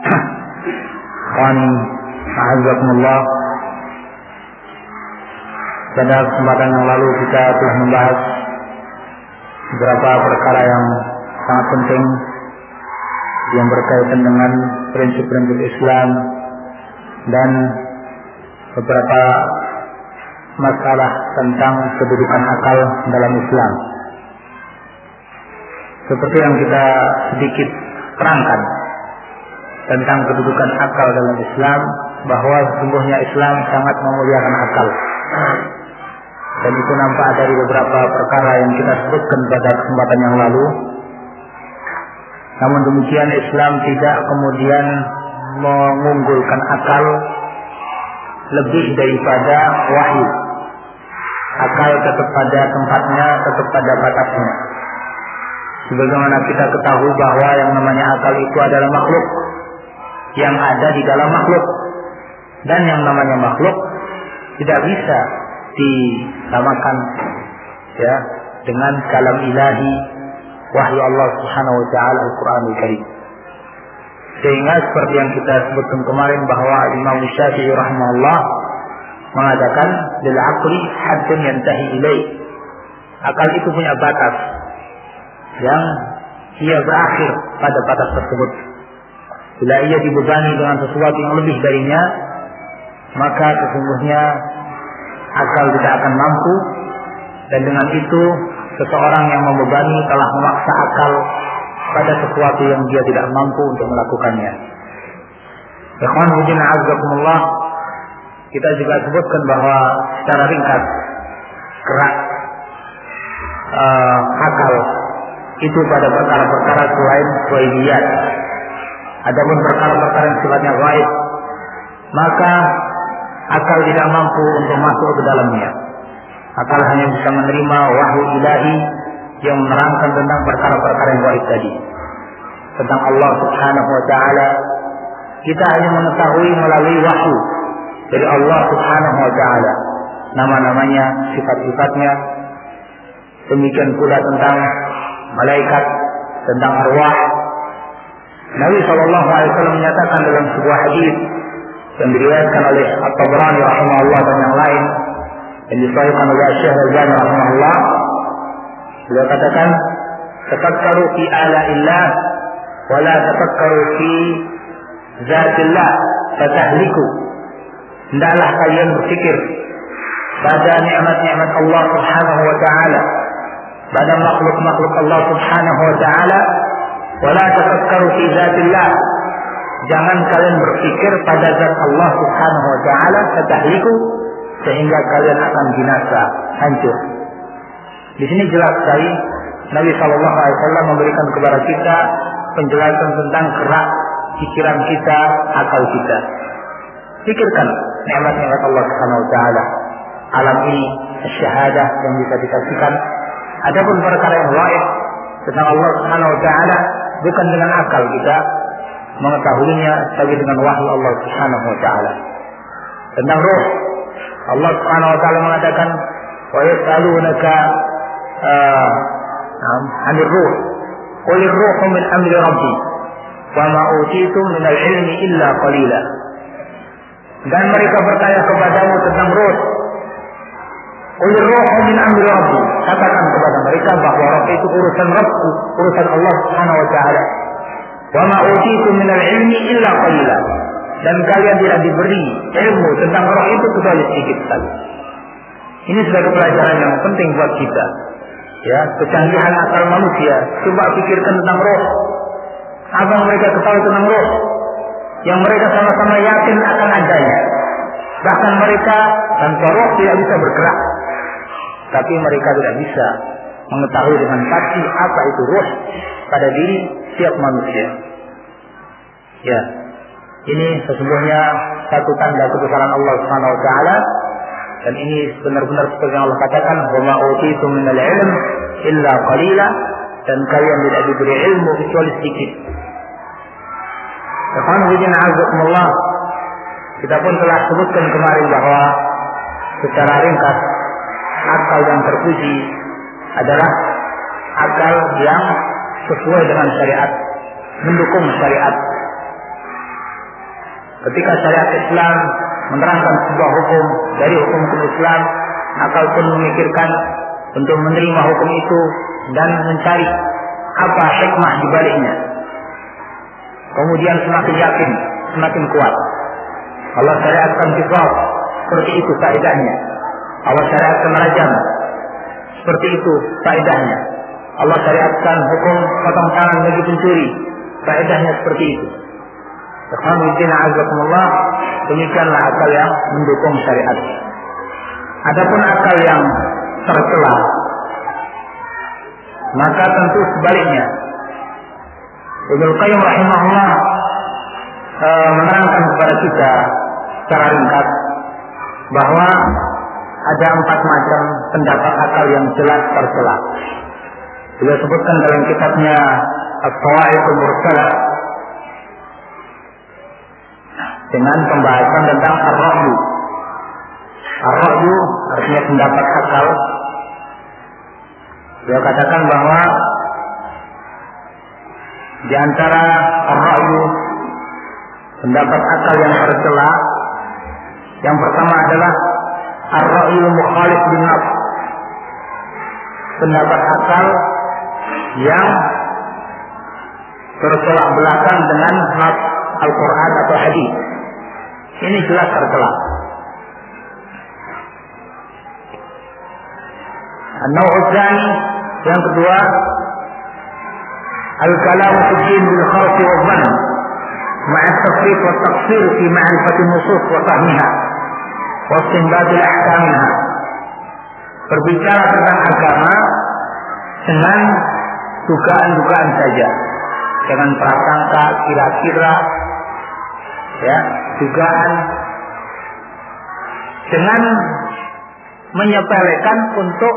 Ikhwani A'azakumullah Pada kesempatan yang lalu kita telah membahas beberapa perkara yang sangat penting yang berkaitan dengan prinsip-prinsip Islam dan beberapa masalah tentang kedudukan akal dalam Islam. Seperti yang kita sedikit terangkan tentang kedudukan akal dalam Islam bahwa sesungguhnya Islam sangat memuliakan akal. Dan itu nampak dari beberapa perkara yang kita sebutkan pada kesempatan yang lalu. Namun demikian Islam tidak kemudian mengunggulkan akal lebih daripada wahyu. Akal tetap pada tempatnya, tetap pada batasnya. Sebagaimana kita ketahui bahwa yang namanya akal itu adalah makhluk yang ada di dalam makhluk dan yang namanya makhluk tidak bisa disamakan ya dengan kalam ilahi wahyu Allah Subhanahu wa taala Al-Qur'anul Karim. Sehingga seperti yang kita sebutkan kemarin bahwa Imam Syafi'i rahimahullah mengatakan lil aqli haddun yantahi ilaih. Akal itu punya batas yang ia berakhir pada batas tersebut. Bila ia dibebani dengan sesuatu yang lebih darinya, maka sesungguhnya akal tidak akan mampu dan dengan itu seseorang yang membebani telah memaksa akal pada sesuatu yang dia tidak mampu untuk melakukannya. Ikhwan Hujina Azzakumullah kita juga sebutkan bahwa secara ringkas kerak uh, akal itu pada perkara-perkara selain kewajiban Adapun perkara-perkara yang sifatnya gaib, maka akal tidak mampu untuk masuk ke dalamnya. Akal hanya bisa menerima wahyu ilahi yang menerangkan tentang perkara-perkara yang gaib tadi. Tentang Allah Subhanahu wa taala kita hanya mengetahui melalui wahyu dari Allah Subhanahu wa taala. Nama-namanya, sifat-sifatnya. Demikian pula tentang malaikat, tentang arwah, Nabi Shallallahu Alaihi Wasallam menyatakan dalam sebuah hadis yang diriwayatkan oleh At-Tabrani rahimahullah dan yang lain yang disahihkan oleh Syekh Al-Albani rahimahullah beliau katakan tafakkaru fi ala illah wa la tafakkaru fi zatillah fatahliku hendaklah kalian berpikir pada nikmat-nikmat Allah Subhanahu wa taala pada makhluk-makhluk Allah Subhanahu wa taala wala tafakkaru fi zatillah jangan kalian berpikir pada zat Allah Subhanahu wa taala fatahliku sehingga kalian akan binasa hancur di sini jelas sekali Nabi Shallallahu Alaihi Wasallam memberikan kepada kita penjelasan tentang kerak pikiran kita, akal kita. Pikirkan nikmat-nikmat Allah Subhanahu Wa Taala, alam ini, syahadah yang bisa disaksikan. Adapun perkara yang lain tentang Allah Subhanahu Wa Taala bukan dengan akal kita mengetahuinya tapi dengan wahyu Allah Subhanahu wa taala. Tentang roh Allah Subhanahu wa taala mengatakan wa yas'alunaka uh, 'anil ruh qul ruhu min amri rabbi wa ma utitum min al-ilmi illa qalila. Dan mereka bertanya kepadamu tentang roh Qul ruhu min amri rabbi. Katakan kepada mereka bahwa roh itu urusan Rabbku, urusan Allah Subhanahu wa taala. Wa ma utitu min al-ilmi illa qalila. dan kalian tidak diberi ilmu tentang roh itu kecuali sedikit saja. Ini sebagai pelajaran yang penting buat kita. Ya, kecanggihan akal manusia. Coba pikirkan tentang roh. Apa yang mereka ketahui tentang roh? Yang mereka sama-sama yakin akan adanya. Bahkan mereka tanpa roh tidak bisa bergerak. Tapi mereka tidak bisa mengetahui dengan pasti apa itu roh pada diri setiap manusia. Ya, ini sesungguhnya satu tanda kebesaran Allah Subhanahu wa taala dan ini benar-benar seperti yang Allah katakan, "Wa ma utitu minal ilm illa qalila" dan kalian tidak diberi ilmu kecuali sedikit. Kita pun telah sebutkan kemarin bahwa secara ringkas akal yang terpuji adalah akal yang sesuai dengan syariat, mendukung syariat. Ketika syariat Islam menerangkan sebuah hukum dari hukum-hukum Islam, akal pun memikirkan untuk menerima hukum itu dan mencari apa hikmah di baliknya. Kemudian semakin yakin, semakin kuat. Allah syariatkan kisah seperti itu faedahnya. Allah syariatkan rajam seperti itu faedahnya. Allah syariatkan hukum potong tangan bagi pencuri. Faedahnya seperti itu. Alhamdulillah azakumullah demikianlah akal yang mendukung syariat. Adapun akal yang tercela maka tentu sebaliknya. Ibnu Qayyim rahimahullah e, menerangkan kepada kita secara ringkas bahwa ada empat macam pendapat akal yang jelas tercela. Beliau sebutkan dalam kitabnya Mursalah dengan pembahasan tentang ar-ra'yu. Ar-ra'yu artinya pendapat akal. Dia katakan bahwa di antara ar-ra'yu pendapat akal yang tercela yang pertama adalah ar-ra'yu mukhalif bin. Pendapat akal yang bertolak belakang dengan Al-Quran atau hadis. Ini jelas tercela. An-Naw'u yang kedua Al-kalam fi bil kharf wa dhann ma'a at-tafriq wa at-taqsir fi ma'rifat an-nusus wa fahmiha wa istinbat al-ahkamha berbicara tentang agama dengan dugaan-dugaan saja. Dengan prasangka kira-kira ya dugaan. Dengan menyepelekan untuk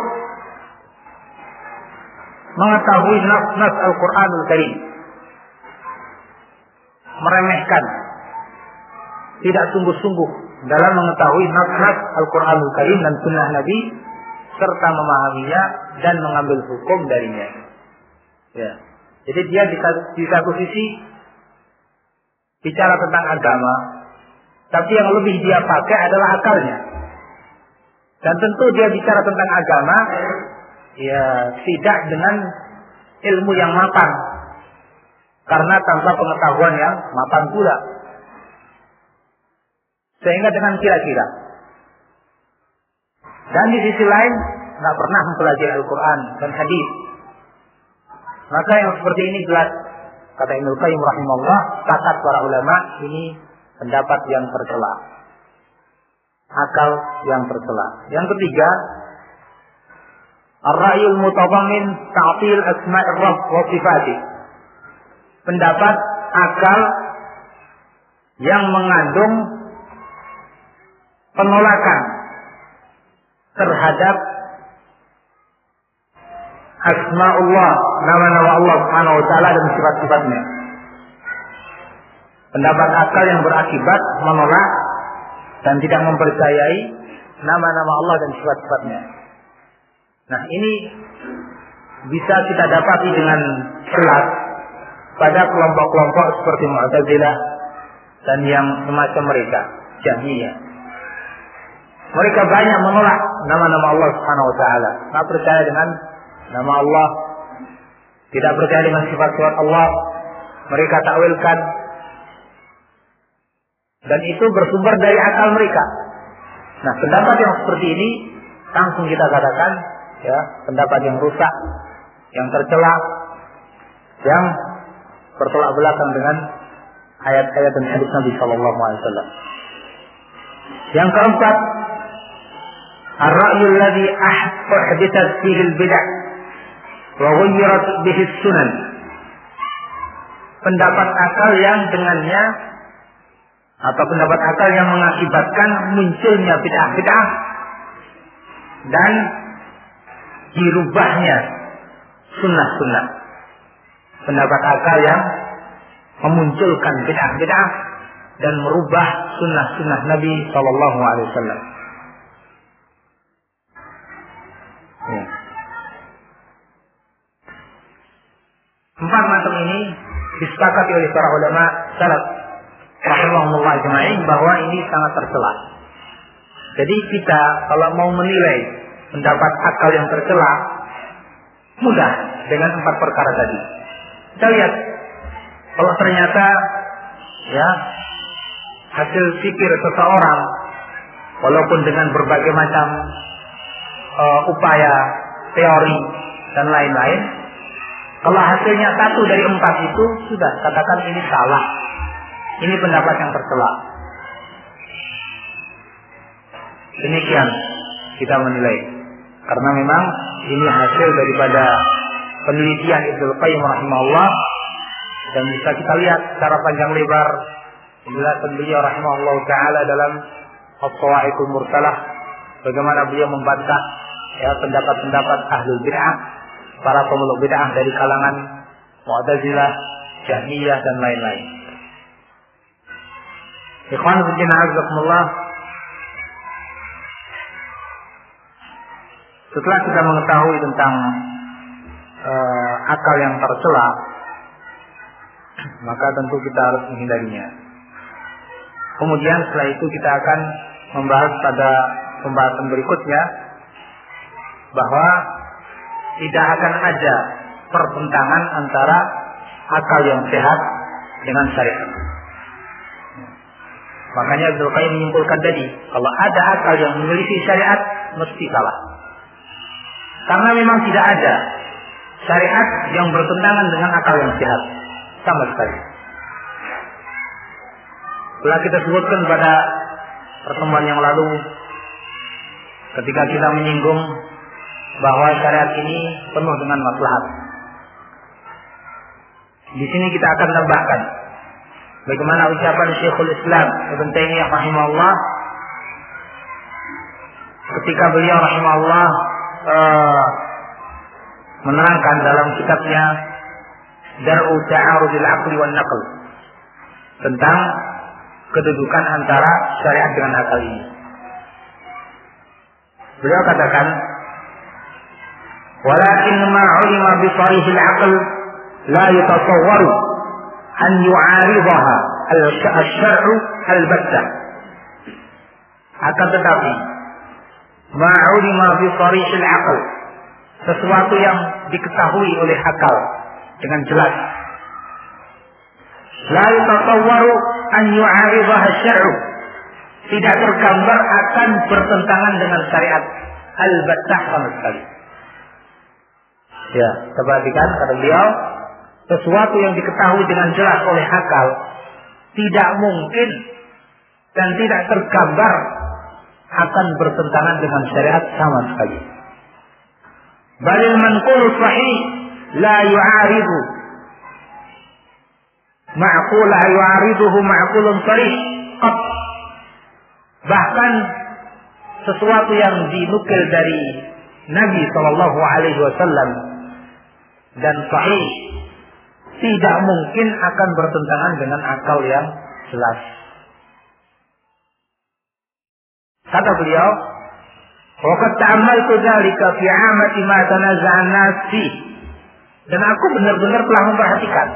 mengetahui nas-nas Al-Quranul Karim. Meremehkan. Tidak sungguh-sungguh dalam mengetahui nas-nas Al-Quranul Karim dan sunnah Nabi serta memahaminya dan mengambil hukum darinya. Ya. Jadi dia di, di satu sisi bicara tentang agama, tapi yang lebih dia pakai adalah akalnya. Dan tentu dia bicara tentang agama, ya tidak dengan ilmu yang mapan. Karena tanpa pengetahuan yang mapan pula. Sehingga dengan kira-kira. Dan di sisi lain, nggak pernah mempelajari Al-Quran dan hadis. Maka yang seperti ini jelas Kata Ibnu Qayyim rahimahullah, kata para ulama ini pendapat yang tercela. Akal yang tercela. Yang ketiga, Ar-ra'yul mutadammin ta'til asma'ir rabb wa sifati. Pendapat akal yang mengandung penolakan terhadap asmaullah, nama-nama Allah Subhanahu wa taala dan sifat-sifatnya. Pendapat akal yang berakibat menolak dan tidak mempercayai nama-nama Allah dan sifat-sifatnya. Nah, ini bisa kita dapati dengan jelas pada kelompok-kelompok seperti Mu'tazilah dan yang semacam mereka, Jahmiyah. Mereka banyak menolak nama-nama Allah Subhanahu wa taala. Tidak percaya dengan nama Allah, tidak percaya dengan sifat-sifat Allah, mereka takwilkan Dan itu bersumber dari akal mereka. Nah, pendapat yang seperti ini langsung kita katakan ya, pendapat yang rusak, yang tercela, yang bertolak belakang dengan ayat-ayat dan hadis Nabi Shallallahu Alaihi Wasallam. Yang keempat, الرأي الذي أحدثت فيه البدع وغيرت به السنن pendapat akal yang dengannya atau pendapat akal yang mengakibatkan munculnya bid'ah-bid'ah dan dirubahnya sunnah-sunnah. Pendapat akal yang memunculkan bid'ah-bid'ah dan merubah sunnah-sunnah Nabi Shallallahu Alaihi Wasallam. Empat macam ini disepakati oleh para ulama salaf rahimahullah ajma'in bahwa ini sangat tercela. Jadi kita kalau mau menilai pendapat akal yang tercela mudah dengan empat perkara tadi. Kita lihat kalau ternyata ya hasil pikir seseorang walaupun dengan berbagai macam uh, upaya teori dan lain-lain kalau hasilnya satu dari empat itu sudah katakan ini salah. Ini pendapat yang tercela demikian kita menilai. Karena memang ini hasil daripada penelitian Ibnu Qayyim rahimahullah. Dan bisa kita lihat secara panjang lebar penjelasan beliau rahimahullah taala dalam Al-Qawaidul Mursalah bagaimana beliau membantah ya pendapat-pendapat ahlul bid'ah para pemeluk bid'ah dari kalangan Mu'tazilah, Jahmiyah dan lain-lain. Ikhwan fillah Setelah kita mengetahui tentang uh, akal yang tercela, maka tentu kita harus menghindarinya. Kemudian setelah itu kita akan membahas pada pembahasan berikutnya bahwa tidak akan ada pertentangan antara akal yang sehat dengan syariat. Makanya Abdul Qayyim menyimpulkan tadi, kalau ada akal yang memiliki syariat, mesti salah. Karena memang tidak ada syariat yang bertentangan dengan akal yang sehat. Sama sekali. Telah kita sebutkan pada pertemuan yang lalu ketika kita menyinggung bahwa syariat ini penuh dengan maslahat. Di sini kita akan tambahkan bagaimana ucapan Syekhul Islam Ibn Taimiyah rahimahullah ketika beliau rahimahullah uh, menerangkan dalam kitabnya Dar'u Ta'arudil Aqli wan Naql tentang kedudukan antara syariat dengan akal ini. Beliau katakan, "Walakin ma 'ulima bi sarihil aql la yatasawwaru an yu'aridaha al-syar'u al-batta." Akan tetapi, ma 'ulima bi sarihil aql sesuatu yang diketahui oleh akal dengan jelas. La yatasawwaru an yu'aridaha syar'u. Tidak tergambar akan bertentangan dengan syariat. Al-battah sama sekali. Ya, perhatikan kata beliau, sesuatu yang diketahui dengan jelas oleh akal tidak mungkin dan tidak tergambar akan bertentangan dengan syariat sama sekali. Balil manqul sahih la yu'aridu ma'qul la yu'ariduhu ma'qulun sarih qat bahkan sesuatu yang dinukil dari Nabi Shallallahu Alaihi Wasallam dan sahih tidak mungkin akan bertentangan dengan akal yang jelas. Kata beliau, "Waqad ta'ammaltu dzalika fi 'amati ma tanaza'an nasi." Dan aku benar-benar telah memperhatikan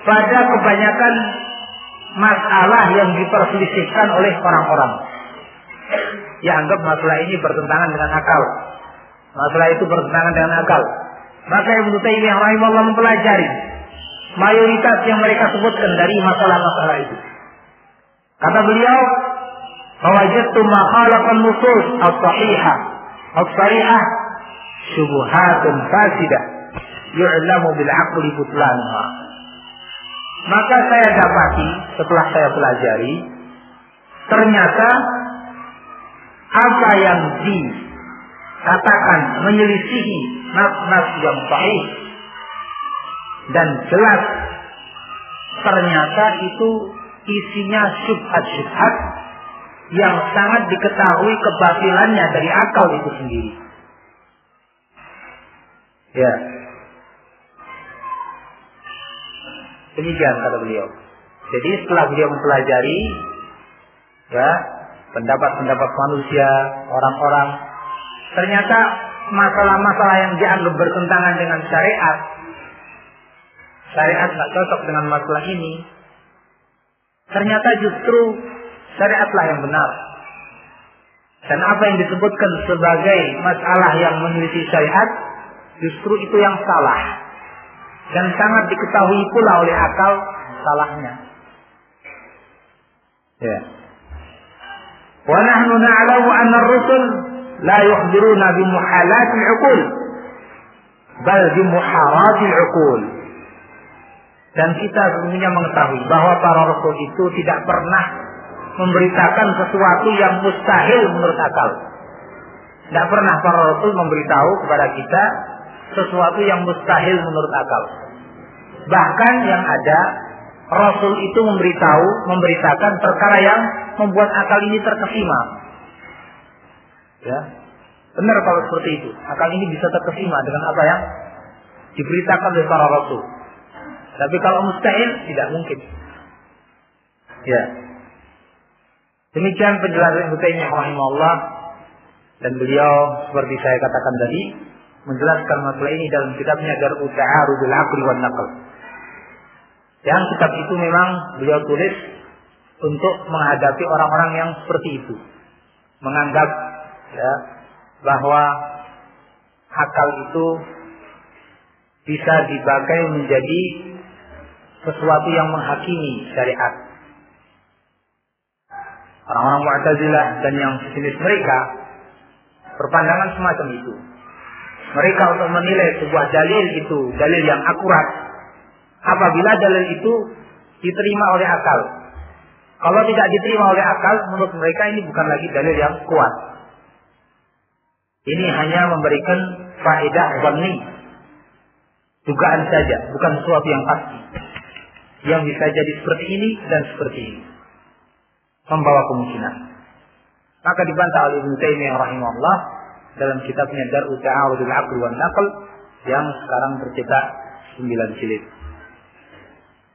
pada kebanyakan masalah yang diperselisihkan oleh orang-orang. Ya anggap masalah ini bertentangan dengan akal. Masalah itu bertentangan dengan akal. Maka Ibnu Taimiyah rahimahullah mempelajari mayoritas yang mereka sebutkan dari masalah-masalah itu. Kata beliau, "Fawajadtu ma khalaqan nusus as-sahihah as-sarihah syubhatun fasidah yu'lamu bil aqli butlanuha." Maka saya dapati setelah saya pelajari ternyata apa yang dikatakan menyelisihi nas-nas yang sahih dan jelas ternyata itu isinya syubhat-syubhat yang sangat diketahui kebatilannya dari akal itu sendiri. Ya. Demikian kata beliau. Jadi setelah beliau mempelajari ya pendapat-pendapat manusia, orang-orang, ternyata masalah-masalah yang dianggap bertentangan dengan syariat, syariat nggak cocok dengan masalah ini, ternyata justru syariatlah yang benar. Dan apa yang disebutkan sebagai masalah yang meneliti syariat, justru itu yang salah. Dan sangat diketahui pula oleh akal salahnya. Ya. Wa nahnu na'lamu anna bi muhalatil 'uqul bal bi muharatil 'uqul. Dan kita sebenarnya mengetahui bahwa para rasul itu tidak pernah memberitakan sesuatu yang mustahil menurut akal. Tidak pernah para rasul memberitahu kepada kita sesuatu yang mustahil menurut akal. Bahkan yang ada Rasul itu memberitahu, memberitakan perkara yang membuat akal ini terkesima. Ya, benar kalau seperti itu. Akal ini bisa terkesima dengan apa yang diberitakan oleh para Rasul. Tapi kalau mustahil tidak mungkin. Ya. Demikian penjelasan Ibnu Taimiyah rahimahullah dan beliau seperti saya katakan tadi menjelaskan masalah ini dalam kitabnya Dar'u Ta'arudul Aqli wan Naql. Yang kitab itu memang beliau tulis untuk menghadapi orang-orang yang seperti itu. Menganggap ya, bahwa akal itu bisa dipakai menjadi sesuatu yang menghakimi syariat. Orang-orang Mu'tazilah dan yang sejenis mereka berpandangan semacam itu. Mereka untuk menilai sebuah dalil itu dalil yang akurat apabila dalil itu diterima oleh akal. Kalau tidak diterima oleh akal, menurut mereka ini bukan lagi dalil yang kuat. Ini hanya memberikan faedah zanni. Dugaan saja, bukan sesuatu yang pasti. Yang bisa jadi seperti ini dan seperti ini. Membawa kemungkinan. Maka dibantah oleh Ibnu Taimiyah rahimahullah dalam kitabnya Dar'u Ta'arudul Aql wan Naql yang sekarang tercetak 9 jilid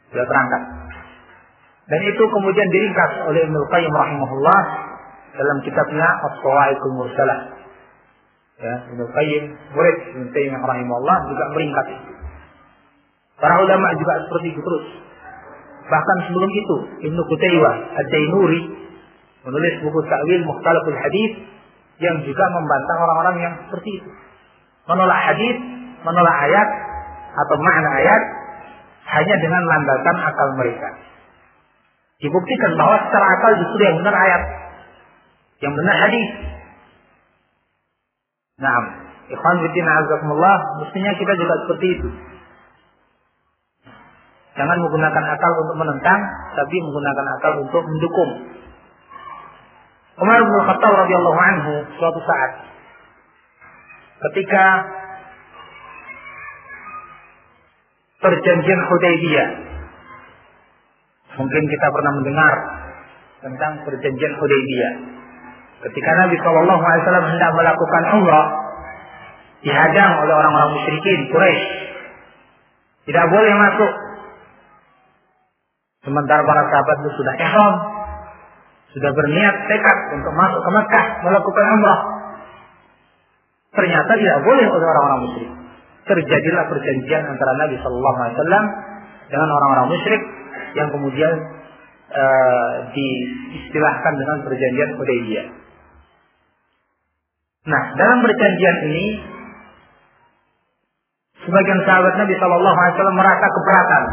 sudah terangkat. Dan itu kemudian diringkas oleh Ibnu Qayyim rahimahullah dalam kitabnya As-Sawa'iqul Mursalah. Ya, Ibnu Qayyim, murid Ibnu Taimiyah rahimahullah juga meringkas itu. Para ulama juga seperti itu terus. Bahkan sebelum itu, Ibnu Qutaybah Ad-Dainuri menulis buku Ta'wil Mukhtalaful Hadis yang juga membantah orang-orang yang seperti itu. Menolak hadis, menolak ayat atau makna ayat hanya dengan landasan akal mereka. Dibuktikan bahwa secara akal justru yang benar ayat, yang benar hadis. Nah, ikhwan fitin azakumullah, mestinya kita juga seperti itu. Jangan menggunakan akal untuk menentang, tapi menggunakan akal untuk mendukung. Umar bin Khattab radhiyallahu anhu suatu saat ketika perjanjian Hudaybiyah. Mungkin kita pernah mendengar tentang perjanjian Hudaybiyah. Ketika Nabi Shallallahu Alaihi Wasallam hendak melakukan umrah, dihadang oleh orang-orang musyrikin Quraisy, tidak boleh masuk. Sementara para sahabat itu sudah ihram, sudah berniat tekad untuk masuk ke Mekah melakukan umrah. Ternyata tidak boleh oleh orang-orang musyrik terjadilah perjanjian antara Nabi Wasallam dengan orang-orang musyrik yang kemudian uh, diistilahkan dengan perjanjian Hudaybiyah. Nah, dalam perjanjian ini sebagian sahabat Nabi Shallallahu Alaihi Wasallam merasa keberatan.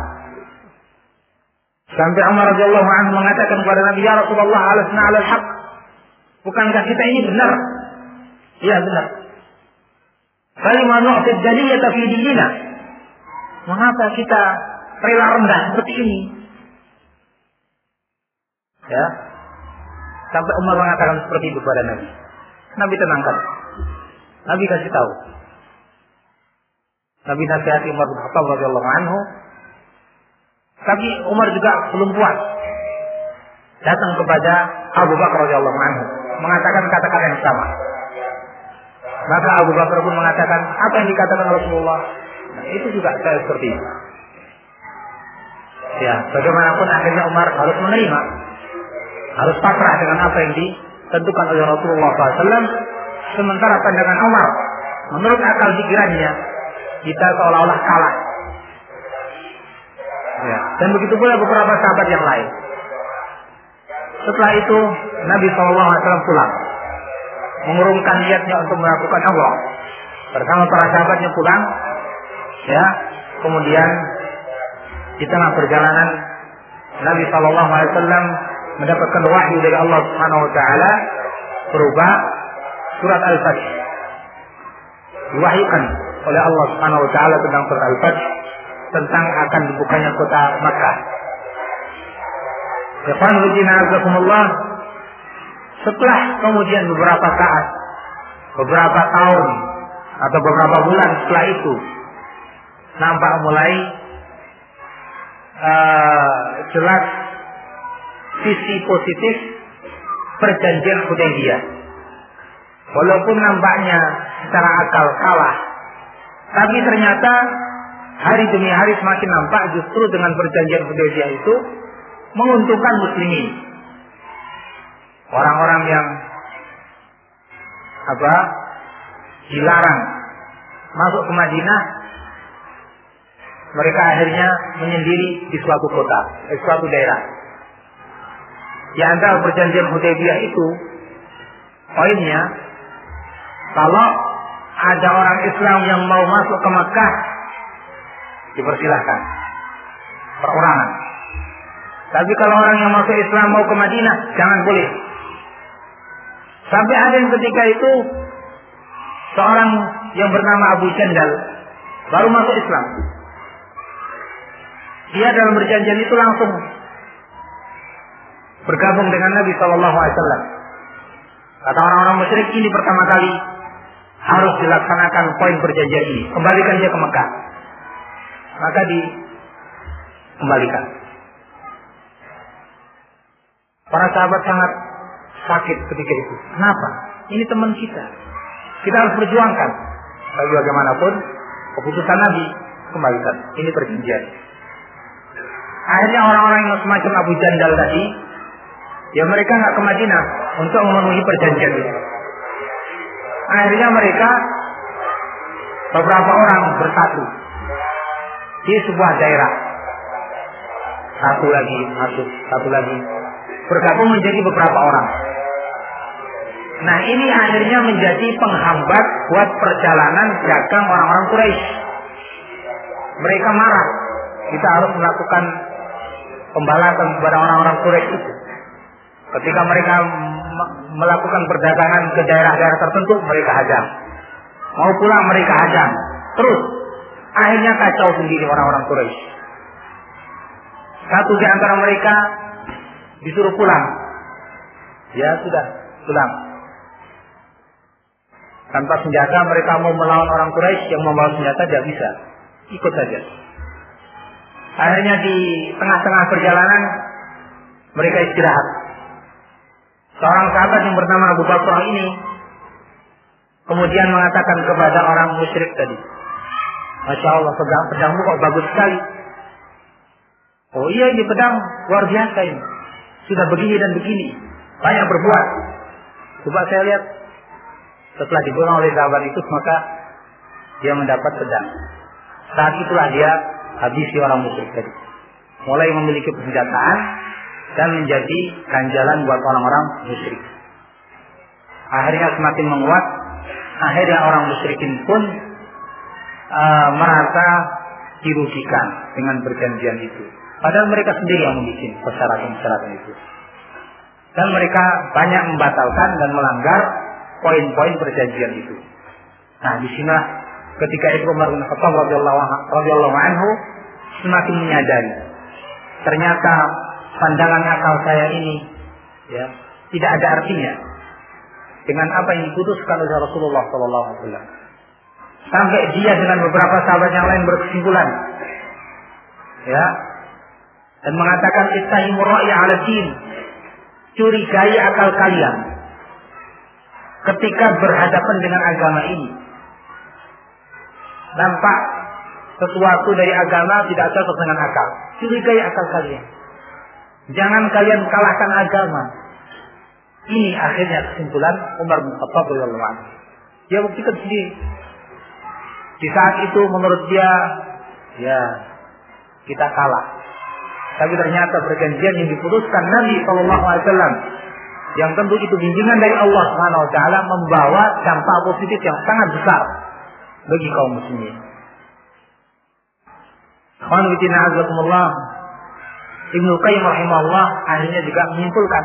Sampai Umar radhiyallahu anhu mengatakan kepada Nabi, "Ya Rasulullah, alasna 'alal haq." Bukankah kita ini benar? Iya benar. Falima nu'tid daliyata fi dinina? Mengapa kita rela rendah seperti ini? Ya. Sampai Umar mengatakan seperti itu kepada Nabi. Nabi tenangkan. Nabi kasih tahu. Nabi nasihati Umar bin Khattab radhiyallahu anhu. Tapi Umar juga belum puas. Datang kepada Abu Bakar radhiyallahu anhu mengatakan kata-kata yang sama. Maka Abu Bakar pun mengatakan apa yang dikatakan Rasulullah. Nah, itu juga saya seperti itu. Ya, bagaimanapun akhirnya Umar harus menerima, harus pasrah dengan apa yang ditentukan oleh Rasulullah SAW. Sementara pandangan Umar, menurut akal pikirannya, kita seolah-olah kalah. Ya. Dan begitu pula beberapa sahabat yang lain. Setelah itu Nabi SAW pulang, mengurungkan niatnya untuk melakukan Allah bersama para sahabatnya pulang. Ya, kemudian di tengah perjalanan Nabi SAW mendapatkan wahyu dari Allah Subhanahu Wa Taala berupa surat Al-Fatih. Diwahyukan oleh Allah Subhanahu Wa Taala tentang surat Al-Fatih tentang akan dibukanya kota Makkah. Allah setelah kemudian beberapa saat, beberapa tahun atau beberapa bulan setelah itu nampak mulai uh, jelas sisi positif perjanjian Hudaybiyah. Walaupun nampaknya secara akal kalah, tapi ternyata hari demi hari semakin nampak justru dengan perjanjian Hudaybiyah itu menguntungkan muslimin. Orang-orang yang apa dilarang masuk ke Madinah mereka akhirnya menyendiri di suatu kota, di suatu daerah. Di antara perjanjian Hudaybiyah itu poinnya kalau ada orang Islam yang mau masuk ke Makkah dipersilahkan perorangan tapi kalau orang yang masuk Islam mau ke Madinah, jangan boleh. Sampai ada yang ketika itu seorang yang bernama Abu Jandal baru masuk Islam. Dia dalam perjanjian itu langsung bergabung dengan Nabi Shallallahu Alaihi Wasallam. Kata orang-orang musyrik ini pertama kali harus dilaksanakan poin perjanjian ini. Kembalikan dia ke Mekah. Maka dikembalikan. Para sahabat sangat sakit ketika itu. Kenapa? Ini teman kita. Kita harus berjuangkan. Tapi bagaimanapun, keputusan Nabi kembalikan. Ini perjanjian. Akhirnya orang-orang yang semacam Abu Jandal tadi, ya mereka nggak ke Madinah untuk memenuhi perjanjian itu. Akhirnya mereka beberapa orang bersatu di sebuah daerah. Satu lagi masuk, satu lagi bergabung menjadi beberapa orang. Nah ini akhirnya menjadi penghambat buat perjalanan dagang orang-orang Quraisy. Mereka marah. Kita harus melakukan pembalasan kepada orang-orang Quraisy itu. Ketika mereka melakukan perdagangan ke daerah-daerah tertentu, mereka hadang. Mau pulang mereka hadang. Terus akhirnya kacau sendiri orang-orang Quraisy. Satu di antara mereka disuruh pulang. Ya sudah, pulang. Tanpa senjata mereka mau melawan orang Quraisy yang membawa senjata tidak bisa. Ikut saja. Akhirnya di tengah-tengah perjalanan mereka istirahat. Seorang sahabat yang bernama Abu Bakar ini kemudian mengatakan kepada orang musyrik tadi, Masya Allah pedang pedangmu kok bagus sekali. Oh iya ini pedang luar biasa ini sudah begini dan begini, banyak berbuat. Coba saya lihat setelah dibuang oleh sahabat itu maka dia mendapat pedang. Saat itulah dia habisi orang musyrik tadi. Mulai memiliki persenjataan dan menjadi ganjalan buat orang-orang musyrik. Akhirnya semakin menguat. Akhirnya orang musyrikin pun uh, merasa dirugikan dengan perjanjian itu. Padahal mereka sendiri yang membuat persyaratan-persyaratan itu. Dan mereka banyak membatalkan dan melanggar poin-poin perjanjian itu. Nah, di sini ketika itu Umar bin Khattab radhiyallahu anhu semakin menyadari ternyata pandangan akal saya ini ya tidak ada artinya dengan apa yang diputuskan oleh Rasulullah Sallallahu Alaihi Wasallam. Sampai dia dengan beberapa sahabat yang lain berkesimpulan, ya, dan mengatakan istahimu ra'ya ala din. Curigai akal kalian ketika berhadapan dengan agama ini. Nampak sesuatu dari agama tidak cocok dengan akal. Curigai akal kalian. Jangan kalian kalahkan agama. Ini akhirnya kesimpulan Umar bin Khattab radhiyallahu anhu. Dia buktikan sendiri. Di saat itu menurut dia, ya kita kalah. Tapi ternyata perjanjian yang diputuskan Nabi Shallallahu Alaihi Wasallam yang tentu itu bimbingan dari Allah Subhanahu Wa Taala membawa dampak positif yang sangat besar bagi kaum muslimin. Azakumullah Ibnu Qayyim rahimahullah akhirnya juga menyimpulkan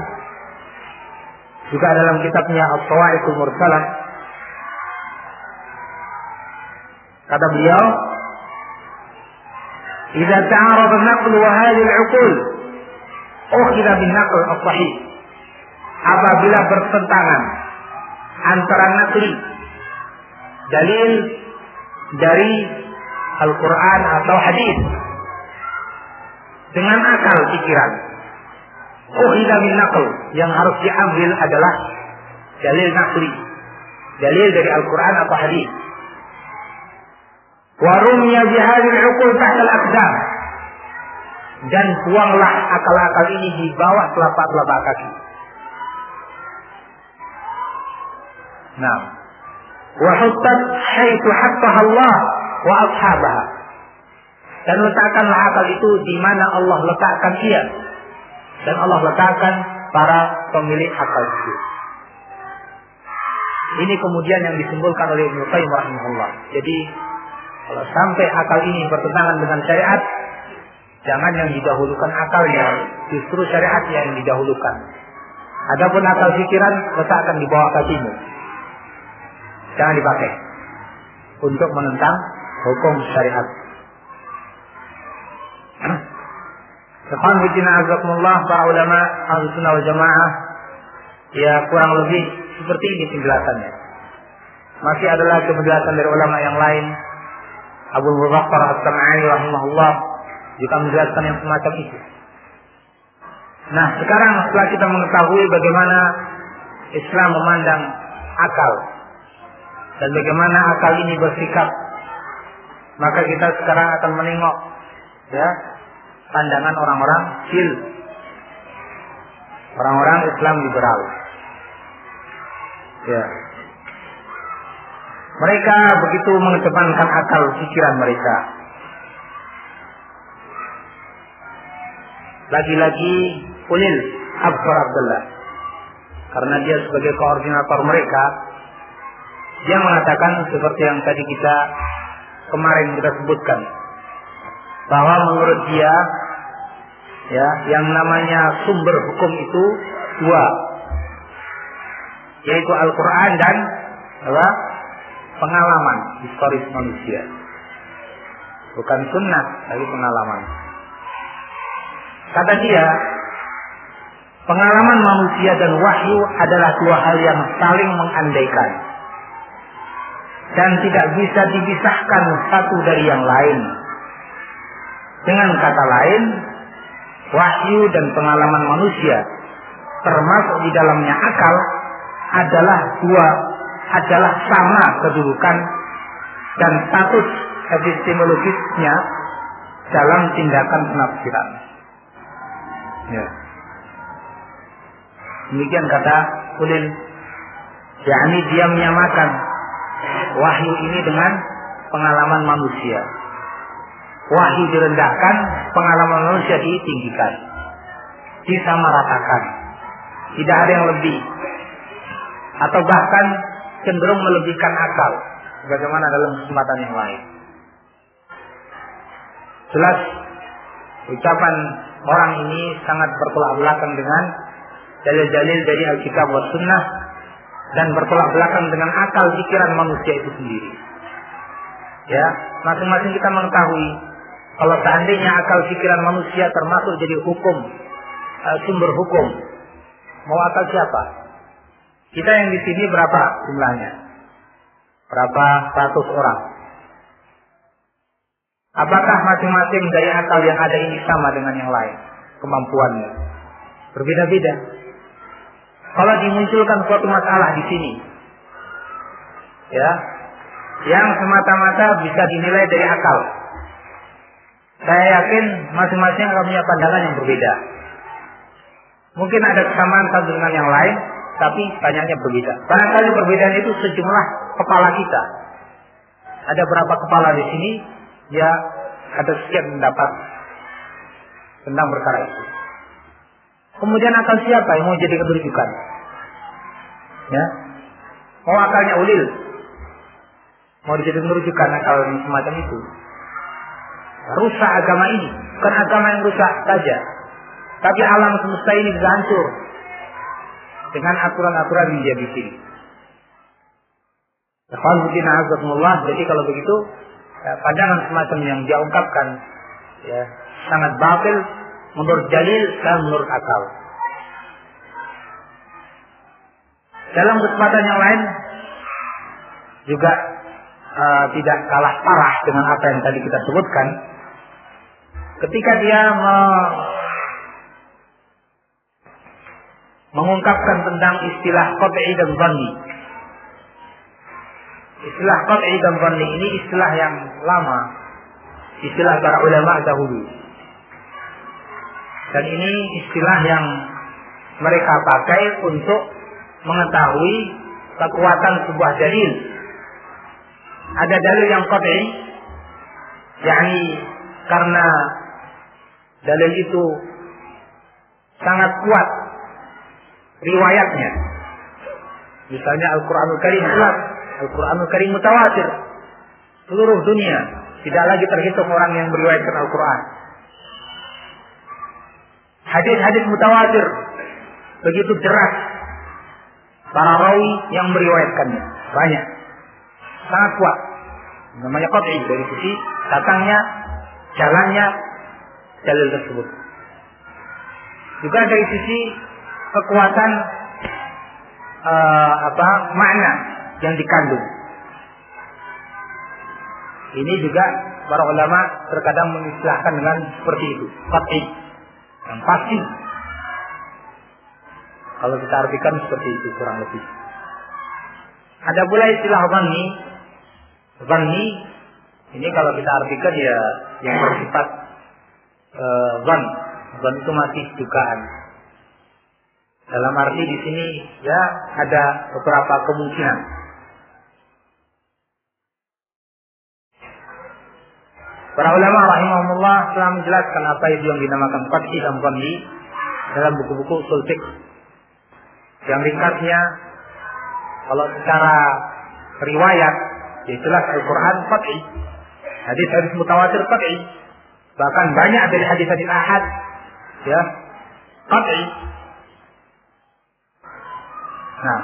juga dalam kitabnya As-Sawa'iqul Mursalah kata beliau "Idza ta'arada an-naql wa hadhihi al-'uqul ukhidha bin-naql as-sahih." Apabila bertentangan antara nakli dalil dari Al-Quran atau hadis dengan akal pikiran. Oh min naql yang harus diambil adalah dalil nakli. Dalil dari Al-Quran atau hadis. Warumnya bihadil ukul tahtal akdam. Dan buanglah akal-akal ini di bawah telapak-telapak kaki. Nah. Wahuttat haitu hattaha Allah wa ashabaha. Dan letakkanlah akal itu di mana Allah letakkan ia. Dan Allah letakkan para pemilik akal itu. Ini kemudian yang disimpulkan oleh Ibnu Qayyim rahimahullah. Jadi kalau sampai akal ini bertentangan dengan syariat, jangan yang didahulukan akalnya, justru syariat yang didahulukan. Adapun akal pikiran letakkan di bawah kakimu. Jangan dipakai untuk menentang hukum syariat. Ikhwan Bidina Azzaqullah para ulama ahli sunnah wal jamaah ya kurang lebih seperti ini penjelasannya. Masih ada lagi penjelasan dari ulama yang lain. Abu Muzaffar As-Sam'ani rahimahullah juga menjelaskan yang semacam itu. Nah, sekarang setelah kita mengetahui bagaimana Islam memandang akal dan bagaimana akal ini bersikap, maka kita sekarang akan menengok ya. Pandangan orang-orang fil orang-orang Islam liberal. Ya. Mereka begitu mengedepankan akal pikiran mereka. Lagi-lagi Ulil Abdur Abdullah. Karena dia sebagai koordinator mereka dia mengatakan seperti yang tadi kita kemarin kita sebutkan bahwa menurut dia ya yang namanya sumber hukum itu dua yaitu Al-Qur'an dan apa? pengalaman historis manusia. Bukan sunnah, tapi pengalaman. Kata dia, pengalaman manusia dan wahyu adalah dua hal yang saling mengandaikan dan tidak bisa dipisahkan satu dari yang lain. Dengan kata lain, wahyu dan pengalaman manusia termasuk di dalamnya akal adalah dua adalah sama kedudukan dan status epistemologisnya dalam tindakan penafsiran. Ya. Demikian kata Ulil. yakni dia menyamakan wahyu ini dengan pengalaman manusia wahyu direndahkan, pengalaman manusia ditinggikan. Disamaratakan. Tidak ada yang lebih. Atau bahkan cenderung melebihkan akal. Bagaimana dalam kesempatan yang lain. Jelas ucapan orang ini sangat bertolak belakang dengan dalil-dalil dari Alkitab dan Sunnah dan bertolak belakang dengan akal pikiran manusia itu sendiri. Ya, masing-masing kita mengetahui kalau seandainya akal pikiran manusia termasuk jadi hukum uh, sumber hukum, mau akal siapa? Kita yang di sini berapa jumlahnya? Berapa ratus orang? Apakah masing-masing dari akal yang ada ini sama dengan yang lain kemampuannya? Berbeda-beda. Kalau dimunculkan suatu masalah di sini, ya, yang semata-mata bisa dinilai dari akal. Saya yakin masing-masing akan punya pandangan yang berbeda. Mungkin ada kesamaan satu dengan yang lain, tapi banyaknya berbeda. Barangkali perbedaan itu sejumlah kepala kita. Ada berapa kepala di sini? Ya, ada sekian pendapat tentang perkara itu. Kemudian akal siapa yang mau jadi kedudukan? Ya, mau akalnya ulil, mau jadi merujukan akal semacam itu. Rusak agama ini, bukan agama yang rusak saja, tapi alam semesta ini bisa hancur dengan aturan-aturan yang dia bikin. Jadi kalau begitu ya, pandangan semacam yang dia ungkapkan ya, sangat batil menurut dalil dan menurut akal. Dalam kesempatan yang lain juga uh, tidak kalah parah dengan apa yang tadi kita sebutkan. Ketika dia me mengungkapkan tentang istilah qat'i dan dhanni. Istilah qat'i dan dhanni ini istilah yang lama. Istilah para ulama dahulu. Dan ini istilah yang mereka pakai untuk mengetahui kekuatan sebuah dalil. Ada dalil yang qat'i yakni karena dalil itu sangat kuat riwayatnya. Misalnya Al-Quranul Karim jelas, Al-Quranul Karim mutawatir. Seluruh dunia tidak lagi terhitung orang yang meriwayatkan Al-Quran. Hadis-hadis mutawatir begitu deras para rawi yang meriwayatkannya banyak sangat kuat namanya qat'i dari sisi datangnya jalannya dalil tersebut juga dari sisi kekuatan uh, apa makna yang dikandung. Ini juga para ulama terkadang mengistilahkan dengan seperti itu, pasti yang pasti. Kalau kita artikan seperti itu kurang lebih. Ada pula istilah zanni. Zanni ini kalau kita artikan ya yang bersifat uh, zan. Itu masih dugaan. Dalam arti di sini ya ada beberapa kemungkinan. Para ulama rahimahumullah telah menjelaskan apa itu yang dinamakan fathi dan dhammi dalam buku-buku usul Yang ringkasnya kalau secara riwayat ya jelas Al-Qur'an fathi. Hadis-hadis mutawatir fathi. Bahkan banyak dari hadis-hadis ahad ya fathi Nah.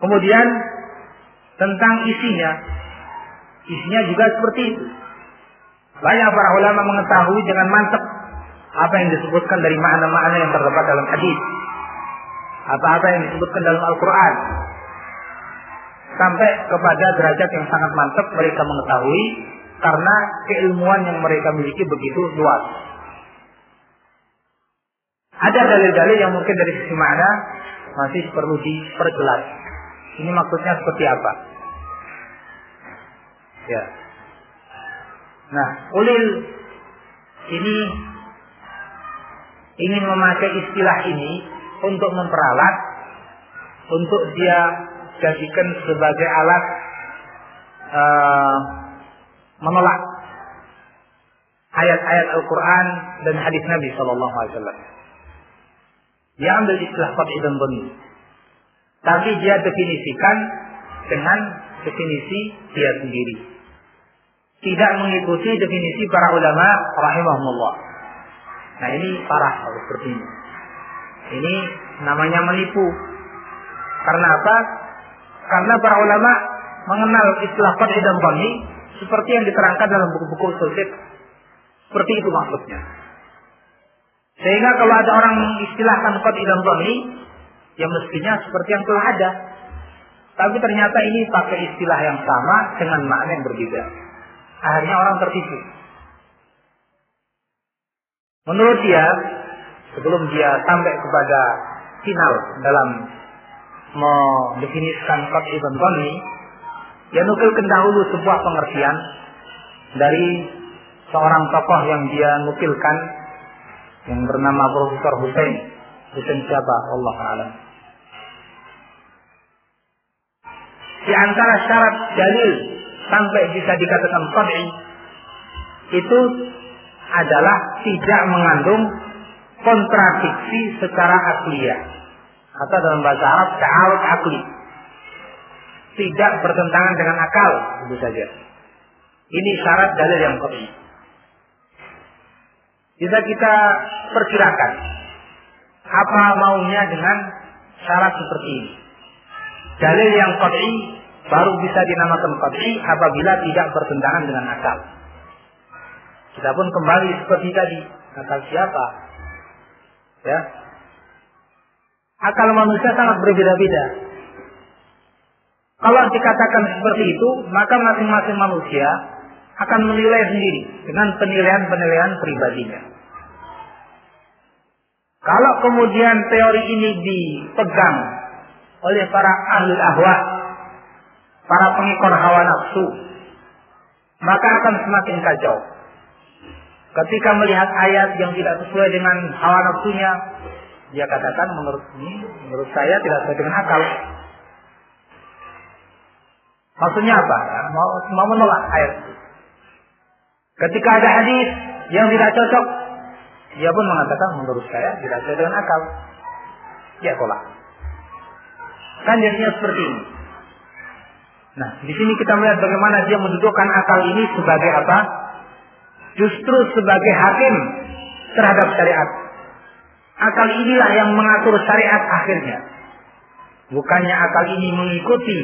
Kemudian tentang isinya. Isinya juga seperti itu. Banyak para ulama mengetahui dengan mantap apa yang disebutkan dari makna-makna yang terdapat dalam hadis. Apa-apa yang disebutkan dalam Al-Quran. Sampai kepada derajat yang sangat mantap mereka mengetahui karena keilmuan yang mereka miliki begitu luas. Ada dalil-dalil yang mungkin dari sisi mana masih perlu diperjelas. Ini maksudnya seperti apa? Ya. Nah, ulil ini ingin memakai istilah ini untuk memperalat untuk dia jadikan sebagai alat uh, menolak ayat-ayat Al-Quran dan hadis Nabi Shallallahu Alaihi Wasallam. Dia ambil istilah qat'i dan. Tapi dia definisikan dengan definisi dia sendiri. tidak mengikuti definisi para ulama rahimahumullah. Nah ini parah kalau seperti ini. Ini namanya menipu. Karena apa? Karena para ulama mengenal istilah qad'i dan seperti yang diterangkan dalam buku-buku usul Seperti itu maksudnya. Sehingga kalau ada orang mengistilahkan qad'i dan ya mestinya seperti yang telah ada. Tapi ternyata ini pakai istilah yang sama dengan makna yang berbeda. Akhirnya orang tertipu. Menurut dia, sebelum dia sampai kepada final dalam mendefinisikan qad'i dan dhanni, dia nukilkan dahulu sebuah pengertian dari seorang tokoh yang dia nukilkan yang bernama Profesor Hussein. Hussein siapa? Allah alam. Di antara syarat dalil sampai bisa dikatakan qad'i itu adalah tidak mengandung kontradiksi secara akliyah atau dalam bahasa Arab ta'arud akli. Tidak bertentangan dengan akal tentu saja. Ini syarat dalil yang qad'i bisa kita perkirakan apa maunya dengan syarat seperti ini? Dalil yang qad'i baru bisa dinamakan qad'i apabila tidak bertentangan dengan akal. Kita pun kembali seperti tadi akal siapa? Ya akal manusia sangat berbeda-beda. Kalau dikatakan seperti itu, maka masing-masing manusia akan menilai sendiri dengan penilaian-penilaian pribadinya. Kalau kemudian teori ini dipegang oleh para ahli ahwa, para pengikor hawa nafsu, maka akan semakin kacau. Ketika melihat ayat yang tidak sesuai dengan hawa nafsunya, dia katakan menurut ini, menurut saya tidak sesuai dengan akal. Maksudnya apa? Mau, mau menolak ayat. Ketika ada hadis yang tidak cocok, dia pun mengatakan menurut saya tidak sesuai dengan akal. Ya tolak. Kan jadinya seperti ini. Nah, di sini kita melihat bagaimana dia mendudukkan akal ini sebagai apa? Justru sebagai hakim terhadap syariat. Akal inilah yang mengatur syariat akhirnya. Bukannya akal ini mengikuti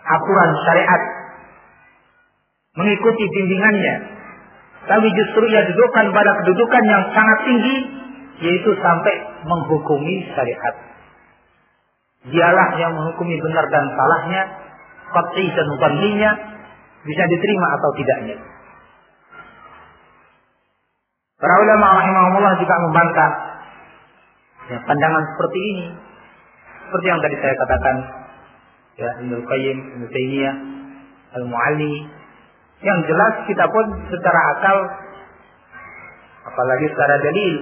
aturan syariat. Mengikuti bimbingannya. Tapi justru ia dudukkan pada kedudukan yang sangat tinggi. Yaitu sampai menghukumi syariat. Dialah yang menghukumi benar dan salahnya. Qat'i dan bandinya. Bisa diterima atau tidaknya. Para ulama rahimahumullah juga membantah ya, pandangan seperti ini. Seperti yang tadi saya katakan, ya Ibnu Qayyim, Ibnu Taimiyah, Al-Mu'alli. Yang jelas kita pun secara akal apalagi secara dalil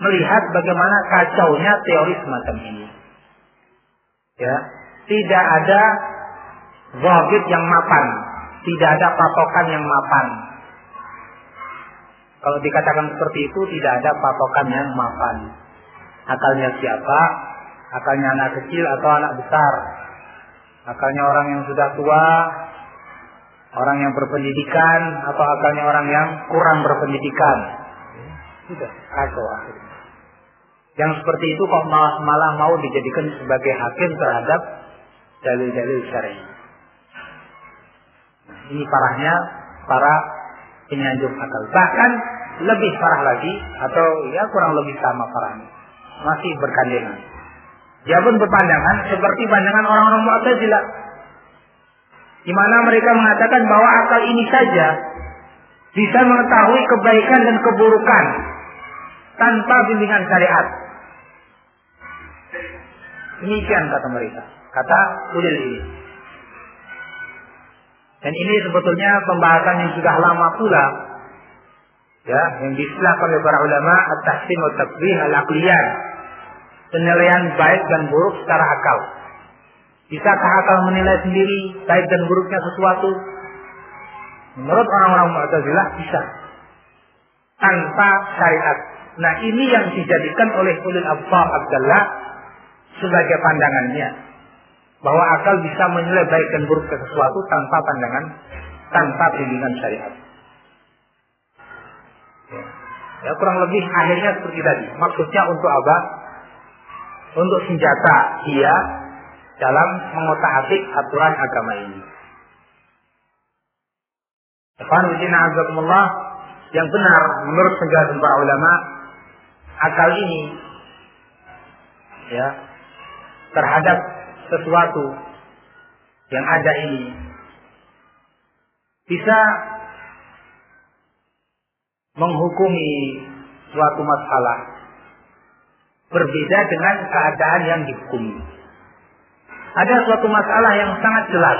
melihat bagaimana kacaunya teori semacam ini. Ya, tidak ada wabit yang mapan, tidak ada patokan yang mapan. Kalau dikatakan seperti itu tidak ada patokan yang mapan. Akalnya siapa? Akalnya anak kecil atau anak besar? Akalnya orang yang sudah tua, orang yang berpendidikan, atau akalnya orang yang kurang berpendidikan? Sudah, kacau akhirnya. Yang seperti itu kok malah, malah mau dijadikan sebagai hakim terhadap dalil-dalil syar'i. Nah, ini parahnya para penyanjung akal. Bahkan lebih parah lagi atau ya kurang lebih sama parahnya masih berkandengan. Dia pun berpandangan seperti pandangan orang-orang Mu'tazilah. Di mana mereka mengatakan bahwa akal ini saja bisa mengetahui kebaikan dan keburukan tanpa bimbingan syariat. Demikian kata mereka. Kata ulil ini. Dan ini sebetulnya pembahasan yang sudah lama pula ya yang diistilahkan oleh para ulama at-tahsin wa takbih al-aqliyah penilaian baik dan buruk secara akal. Bisakah akal menilai sendiri baik dan buruknya sesuatu? Menurut orang-orang Mu'tazilah bisa. Tanpa syariat. Nah ini yang dijadikan oleh ulil absar Abdullah sebagai pandangannya. Bahwa akal bisa menilai baik dan buruk sesuatu tanpa pandangan tanpa bimbingan syariat. Ya. kurang lebih akhirnya seperti tadi. Maksudnya untuk apa? Untuk senjata dia dalam mengotak-atik aturan agama ini. yang benar menurut penjelasan para ulama akal ini ya terhadap sesuatu yang ada ini bisa menghukumi suatu masalah berbeda dengan keadaan yang dihukumi. Ada suatu masalah yang sangat jelas.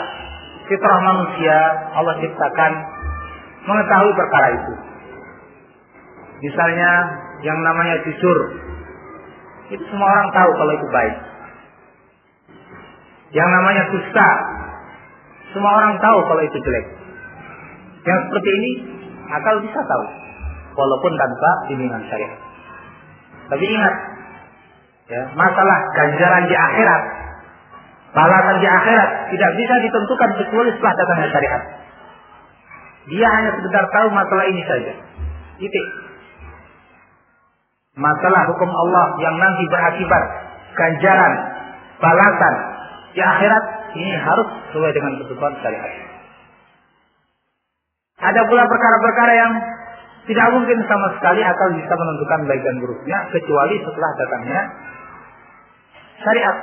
Fitrah manusia Allah ciptakan mengetahui perkara itu. Misalnya yang namanya jujur. Itu semua orang tahu kalau itu baik. Yang namanya dusta. Semua orang tahu kalau itu jelek. Yang seperti ini akal bisa tahu. Walaupun tanpa bimbingan syariat. Tapi ingat, ya, masalah ganjaran di akhirat, balasan di akhirat tidak bisa ditentukan kecuali setelah datangnya syariat. Dia hanya sekedar tahu masalah ini saja. Titik. Masalah hukum Allah yang nanti berakibat ganjaran, balasan di akhirat ini harus sesuai dengan ketentuan syariat. Ada pula perkara-perkara yang tidak mungkin sama sekali akal bisa menentukan baik dan buruknya kecuali setelah datangnya syariat.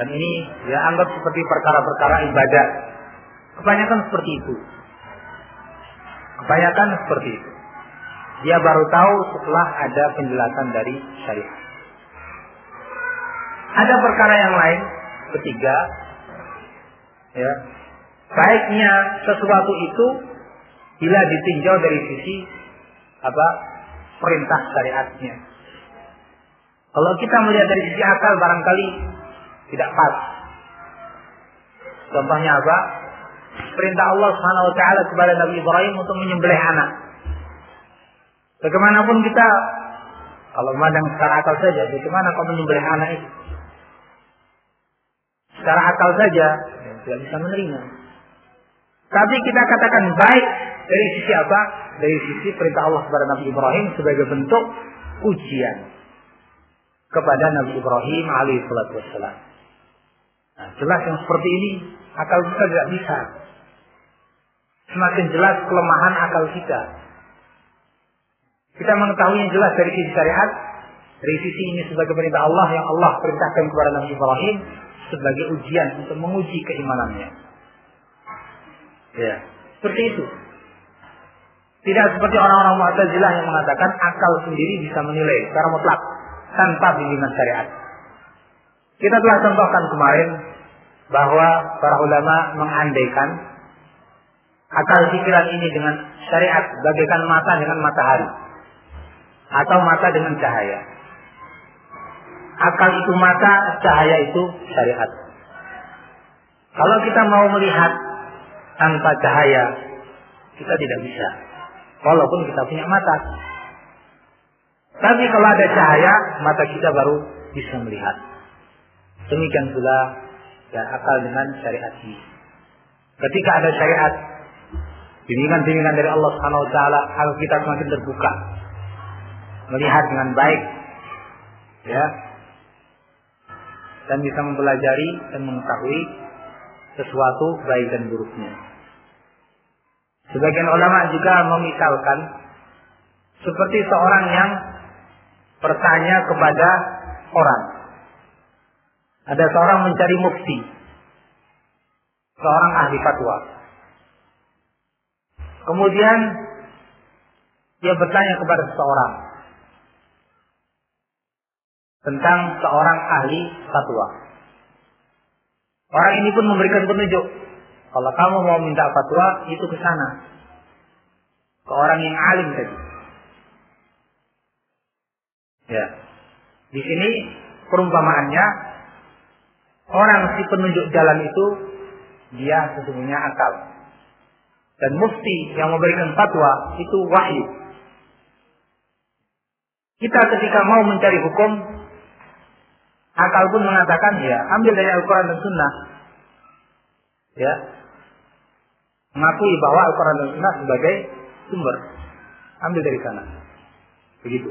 Dan ini ya anggap seperti perkara-perkara ibadah. Kebanyakan seperti itu. Kebanyakan seperti itu. Dia baru tahu setelah ada penjelasan dari syariat. Ada perkara yang lain ketiga ya baiknya sesuatu itu bila ditinjau dari sisi apa perintah syariatnya. Kalau kita melihat dari sisi akal barangkali tidak pas. Contohnya apa? Perintah Allah Subhanahu wa taala kepada Nabi Ibrahim untuk menyembelih anak. Bagaimanapun kita kalau memandang secara akal saja, bagaimana kau menyembelih anak itu? Secara akal saja tidak bisa menerima. Tapi kita katakan baik dari sisi apa? Dari sisi perintah Allah kepada Nabi Ibrahim sebagai bentuk ujian kepada Nabi Ibrahim alaihissalatu wassalam. Nah, jelas yang seperti ini akal kita tidak bisa. Semakin jelas kelemahan akal kita. Kita mengetahui yang jelas dari sisi syariat, dari sisi ini sebagai perintah Allah yang Allah perintahkan kepada Nabi Ibrahim sebagai ujian untuk menguji keimanannya. Ya, seperti itu. Tidak seperti orang-orang Mu'tazilah yang mengatakan akal sendiri bisa menilai secara mutlak tanpa bimbingan syariat. Kita telah contohkan kemarin bahwa para ulama mengandaikan akal pikiran ini dengan syariat bagaikan mata dengan matahari atau mata dengan cahaya. Akal itu mata, cahaya itu syariat. Kalau kita mau melihat tanpa cahaya, kita tidak bisa. Walaupun kita punya mata. Tapi kalau ada cahaya, mata kita baru bisa melihat. Demikian pula ya, akal dengan syariat ini. Ketika ada syariat, bimbingan-bimbingan dari Allah Subhanahu wa taala, agar kita semakin terbuka. Melihat dengan baik. Ya. Dan bisa mempelajari dan mengetahui sesuatu baik dan buruknya. Sebagian ulama juga memisalkan seperti seorang yang bertanya kepada orang. Ada seorang mencari mufti, seorang ahli fatwa. Kemudian dia bertanya kepada seseorang tentang seorang ahli fatwa. Orang ini pun memberikan penunjuk. Kalau kamu mau minta fatwa, itu ke sana. Ke orang yang alim tadi. Ya. Di sini perumpamaannya orang si penunjuk jalan itu dia sesungguhnya akal. Dan mufti yang memberikan fatwa itu wahyu. Kita ketika mau mencari hukum, akal pun mengatakan ya ambil dari Al-Quran dan Sunnah. Ya, Mengakui bahwa Al-Quran dan Sunnah sebagai sumber. Ambil dari sana. Begitu.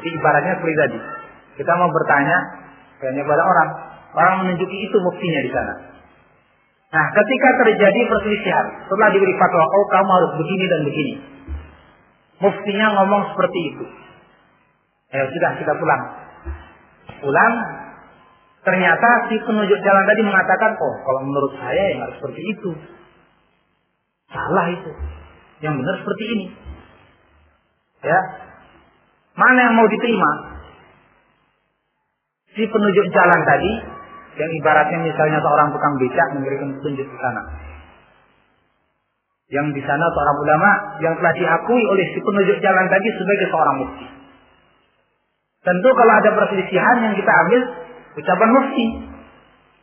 Jadi ibaratnya seperti tadi. Kita mau bertanya hanya pada orang. Orang menunjuki itu buktinya di sana. Nah, ketika terjadi perselisihan, setelah diberi fatwa, oh kamu harus begini dan begini. Muftinya ngomong seperti itu. Ya sudah, kita pulang. Pulang, ternyata si penunjuk jalan tadi mengatakan, oh kalau menurut saya yang harus seperti itu. Salah itu. Yang benar seperti ini. Ya. Mana yang mau diterima? Si penunjuk jalan tadi yang ibaratnya misalnya seorang tukang becak memberikan petunjuk ke sana. Yang di sana seorang ulama yang telah diakui oleh si penunjuk jalan tadi sebagai seorang mufti. Tentu kalau ada perselisihan yang kita ambil ucapan mufti,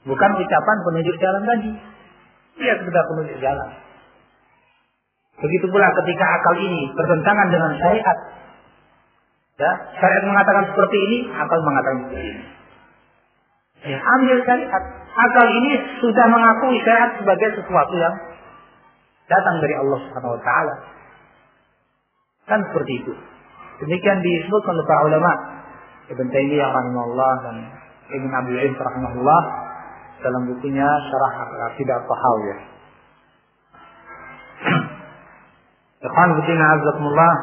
bukan ucapan penunjuk jalan tadi. Dia sekedar penunjuk jalan. Begitu pula ketika akal ini bertentangan dengan syariat. Ya, syariat mengatakan seperti ini, akal mengatakan seperti ini. Ya, ambil syariat. Akal ini sudah mengakui syariat sebagai sesuatu yang datang dari Allah Subhanahu wa taala. Kan seperti itu. Demikian disebutkan oleh para ulama Ibn Taimiyah rahimahullah dan Ibn Abdul Aziz rahimahullah dalam bukunya Syarah Aqidah Tahawiyah. Ikhwan Bidina Azzaqullah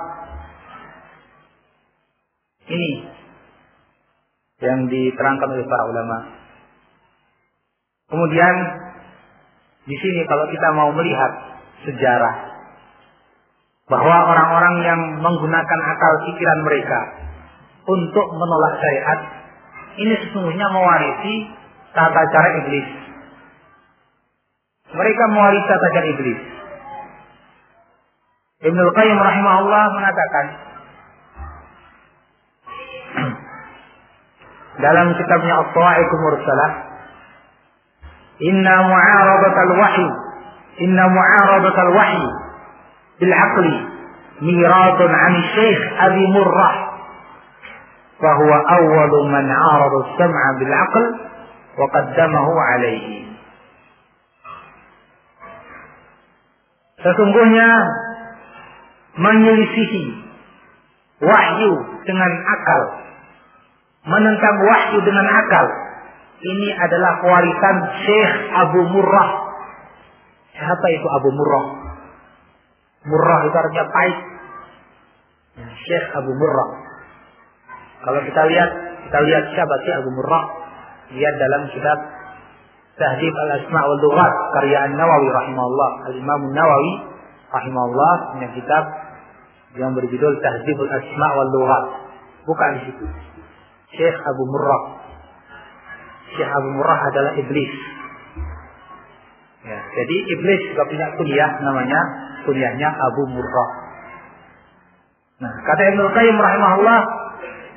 Ini yang diterangkan oleh para ulama. Kemudian di sini kalau kita mau melihat sejarah bahwa orang-orang yang menggunakan akal pikiran mereka untuk menolak syariat ini sesungguhnya mewarisi tata cara iblis. Mereka mewarisi tata cara iblis. Ibnu Qayyim rahimahullah mengatakan dalam kitabnya At-Ta'ikum Mursalah Inna mu'aradatal wahyi Inna mu'aradatal wahyi bil aqli miradun 'an Syekh Abi Murrah fa huwa awwalu man 'arada as-sam'a bil aql wa 'alayhi. Sesungguhnya menyelisihi wahyu dengan akal menentang wahyu dengan akal. Ini adalah warisan Syekh Abu Murrah. Siapa itu Abu Murrah? Murrah itu artinya pahit. Syekh Abu Murrah. Kalau kita lihat, kita lihat siapa sih Abu Murrah? Lihat dalam kitab Tahdib al-Asma' wal Lughat karya An-Nawawi rahimahullah. Al-Imam An-Nawawi rahimahullah punya kitab yang berjudul Tahdib al-Asma' wal Lughat. Bukan di situ. Syekh Abu Murrah. Syekh Abu Murrah adalah iblis. Ya, jadi iblis juga punya kuliah namanya kuliahnya Abu Murrah. Nah, kata Ibnu Qayyim rahimahullah,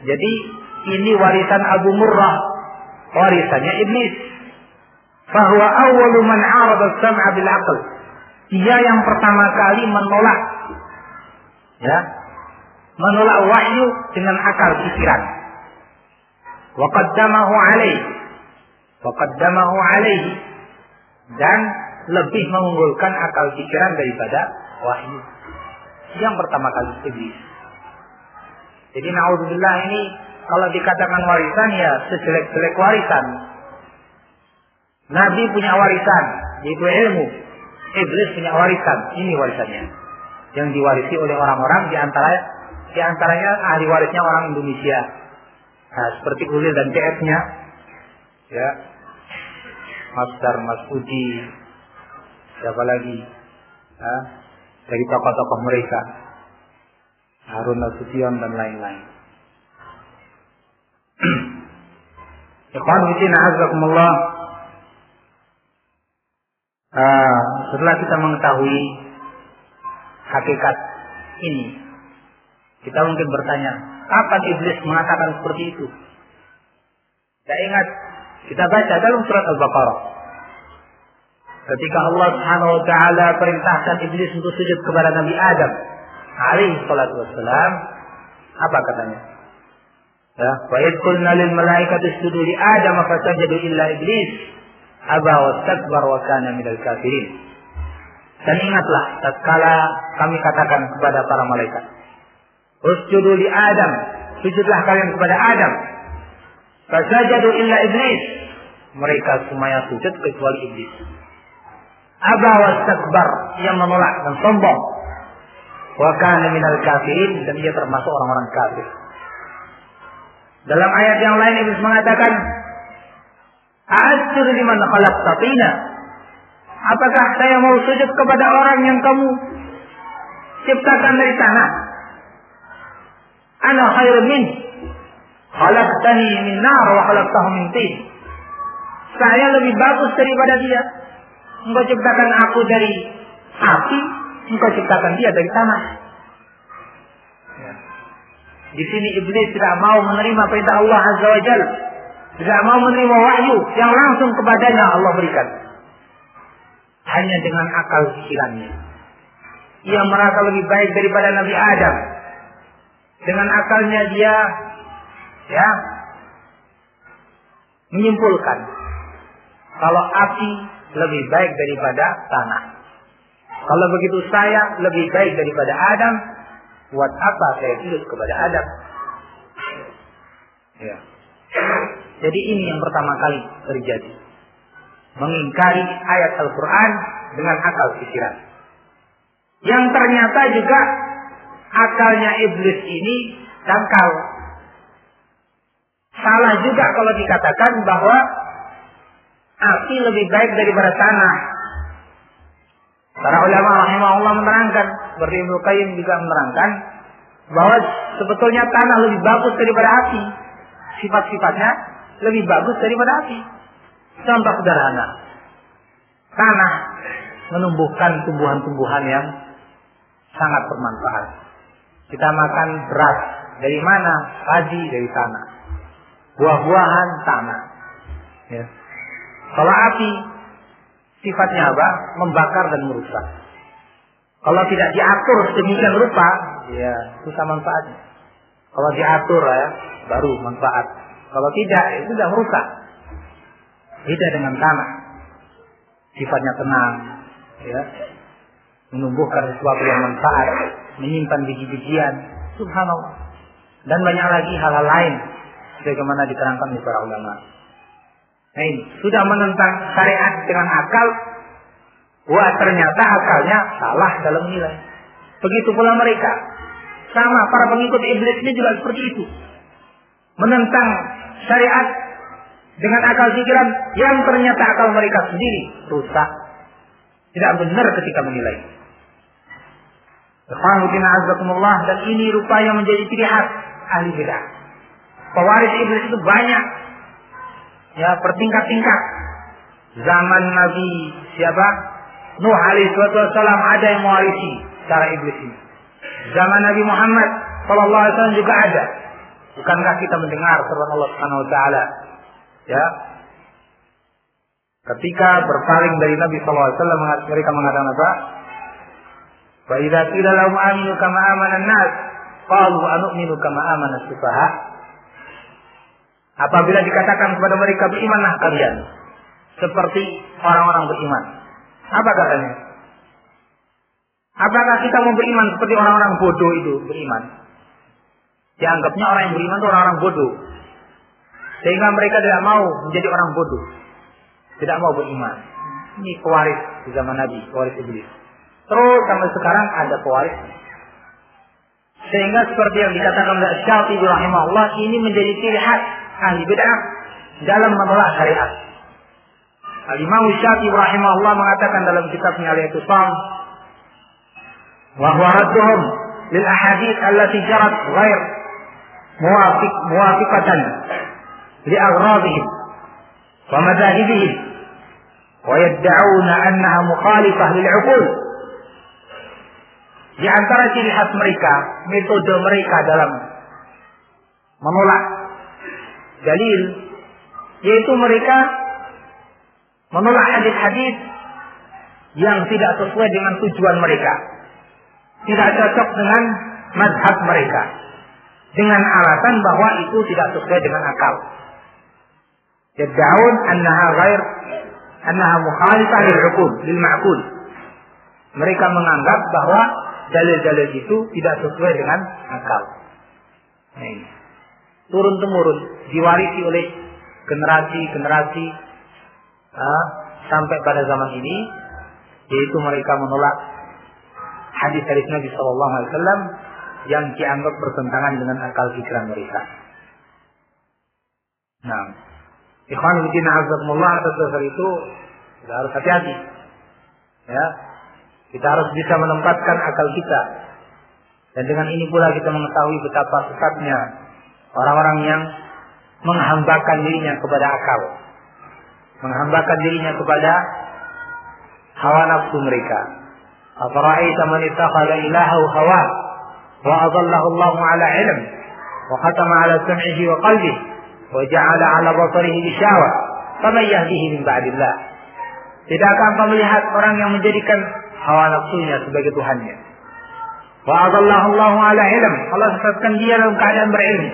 jadi ini warisan Abu Murrah, warisannya iblis. Bahwa awwalu man 'arada as-sam'a bil 'aql. Dia yang pertama kali menolak ya, menolak wahyu dengan akal pikiran. Waqaddamahu alaih. Waqaddamahu alaih. Dan lebih mengunggulkan akal pikiran daripada wahyu. Yang pertama kali iblis. Jadi naudzubillah ini kalau dikatakan warisan ya sejelek-jelek warisan. Nabi punya warisan, yaitu ilmu. Iblis punya warisan, ini warisannya. Yang diwarisi oleh orang-orang di antara di antaranya ahli warisnya orang Indonesia. Nah, seperti Ulil dan TF-nya. Ya. Mas Dar, Mas Udi. Siapa lagi? Nah, dari tokoh-tokoh mereka. Harun Nasution dan lain-lain. Ikhwan Bidin Azzaikumullah. Uh, setelah kita mengetahui hakikat ini, kita mungkin bertanya, kapan iblis mengatakan seperti itu? Saya ingat kita baca dalam surat Al-Baqarah. Ketika Allah Subhanahu wa taala perintahkan iblis untuk sujud kepada Nabi Adam alaihi salatu wassalam, apa katanya? Ya, wa id qulna lil malaikati isjudu li Adam fasajadu illa iblis aba wastakbar wa kana minal kafirin. Dan ingatlah tatkala kami katakan kepada para malaikat, "Usjudu li Adam." Sujudlah kalian kepada Adam. Fasajadu illa iblis. Mereka semuanya sujud kecuali iblis. Aba wastakbar yang menolak dan sombong. Wa kana minal kafirin dan dia termasuk orang-orang kafir. Dalam ayat yang lain iblis mengatakan, "A'asjudu liman khalaqta tina?" Apakah saya mau sujud kepada orang yang kamu ciptakan dari tanah? Ana khairun min. Khalaqtani min nar wa khalaqtahu min tin. Saya lebih bagus daripada dia. Engkau ciptakan aku dari api, engkau ciptakan dia dari tanah. Di sini iblis tidak mau menerima perintah Allah Azza wa Jalla. Tidak mau menerima wahyu yang langsung kepadanya Allah berikan hanya dengan akal pikirannya. Ia merasa lebih baik daripada Nabi Adam. Dengan akalnya dia ya menyimpulkan kalau api lebih baik daripada tanah. Kalau begitu saya lebih baik daripada Adam, buat apa saya tunduk kepada Adam? Ya. Jadi ini yang pertama kali terjadi mengingkari ayat Al-Quran dengan akal pikiran. Yang ternyata juga akalnya iblis ini dangkal. Salah juga kalau dikatakan bahwa api lebih baik daripada tanah. Para ulama rahimahullah menerangkan, seperti Ibnu Qayyim juga menerangkan bahwa sebetulnya tanah lebih bagus daripada api. Sifat-sifatnya lebih bagus daripada api. Contoh sederhana. Tanah menumbuhkan tumbuhan-tumbuhan yang sangat bermanfaat. Kita makan beras dari mana? Padi dari tanah. Buah-buahan tanah. Ya. Kalau api sifatnya apa? Membakar dan merusak. Kalau tidak diatur sedemikian rupa, ya susah manfaatnya. Kalau diatur ya, baru manfaat. Kalau tidak, itu sudah merusak. Beda dengan tanah. Sifatnya tenang, ya. Menumbuhkan sesuatu yang manfaat, menyimpan biji-bijian. Subhanallah. Dan banyak lagi hal-hal lain sebagaimana diterangkan oleh para ulama. Nah ini sudah menentang syariat dengan akal, wah ternyata akalnya salah dalam nilai. Begitu pula mereka. Sama para pengikut iblis ini juga seperti itu. Menentang syariat dengan akal pikiran yang ternyata akal mereka sendiri rusak. Tidak benar ketika menilai. dan ini rupanya menjadi ciri khas ahli bidah. Pewaris iblis itu banyak. Ya, bertingkat-tingkat. Zaman Nabi siapa? Nuh alaihi wasallam ada yang mewarisi cara iblis ini. Zaman Nabi Muhammad sallallahu alaihi wasallam juga ada. Bukankah kita mendengar firman Allah Subhanahu wa taala Ya. Ketika berpaling dari Nabi SAW mereka mengatakan apa? Idza qila lahum aminu kama amana an-nas qalu anu'minu kama amana sufaha Apabila dikatakan kepada mereka berimanlah kalian seperti orang-orang beriman. Apa katanya? Apakah kita mau beriman seperti orang-orang bodoh itu beriman? Dianggapnya orang yang beriman itu orang-orang bodoh. Sehingga mereka tidak mau menjadi orang bodoh. Tidak mau beriman. Ini pewaris di zaman Nabi, pewaris iblis. Terus sampai sekarang ada pewaris. Sehingga seperti yang dikatakan oleh Syafi'i rahimahullah, ini menjadi ciri khas ahli bid'ah dalam menolak syariat. Al-Imam Syafi'i rahimahullah mengatakan dalam kitabnya Al-Itisam, wa huwa radduhum lil ahadith allati jarat ghair muwafiq لأغراضهم ومذاهبهم ويدعون أنها مخالفة للعقول Di antara ciri khas mereka, metode mereka dalam menolak dalil, yaitu mereka menolak hadis-hadis yang tidak sesuai dengan tujuan mereka. Tidak cocok dengan madhab mereka. Dengan alasan bahwa itu tidak sesuai dengan akal. يدعون أنها غير أنها مخالفة للعقول للمعقول Mereka menganggap bahwa dalil-dalil itu tidak sesuai dengan akal. Nah, Turun temurun, diwarisi oleh generasi-generasi uh, sampai pada zaman ini, yaitu mereka menolak hadis-hadis Nabi Shallallahu Alaihi Wasallam yang dianggap bertentangan dengan akal pikiran mereka. Nah, Ikhwan Bidin Azzaqullah atas dasar itu kita harus hati-hati. Ya, kita harus bisa menempatkan akal kita. Dan dengan ini pula kita mengetahui betapa sesatnya orang-orang yang menghambakan dirinya kepada akal. Menghambakan dirinya kepada hawa nafsu mereka. Afara'aita man ittakhadha ilahahu hawa wa adallahu Allah ala ilm wa khatama ala sam'ihi wa qalbihi wa ja'ala ala basarihi bishawa faman yahdihi min ba'dillah. Tidakkah engkau melihat orang yang menjadikan hawa nafsunya sebagai Tuhannya. Wa adallahu Allah ala ilm. Allah sesatkan dia dalam keadaan berilmu.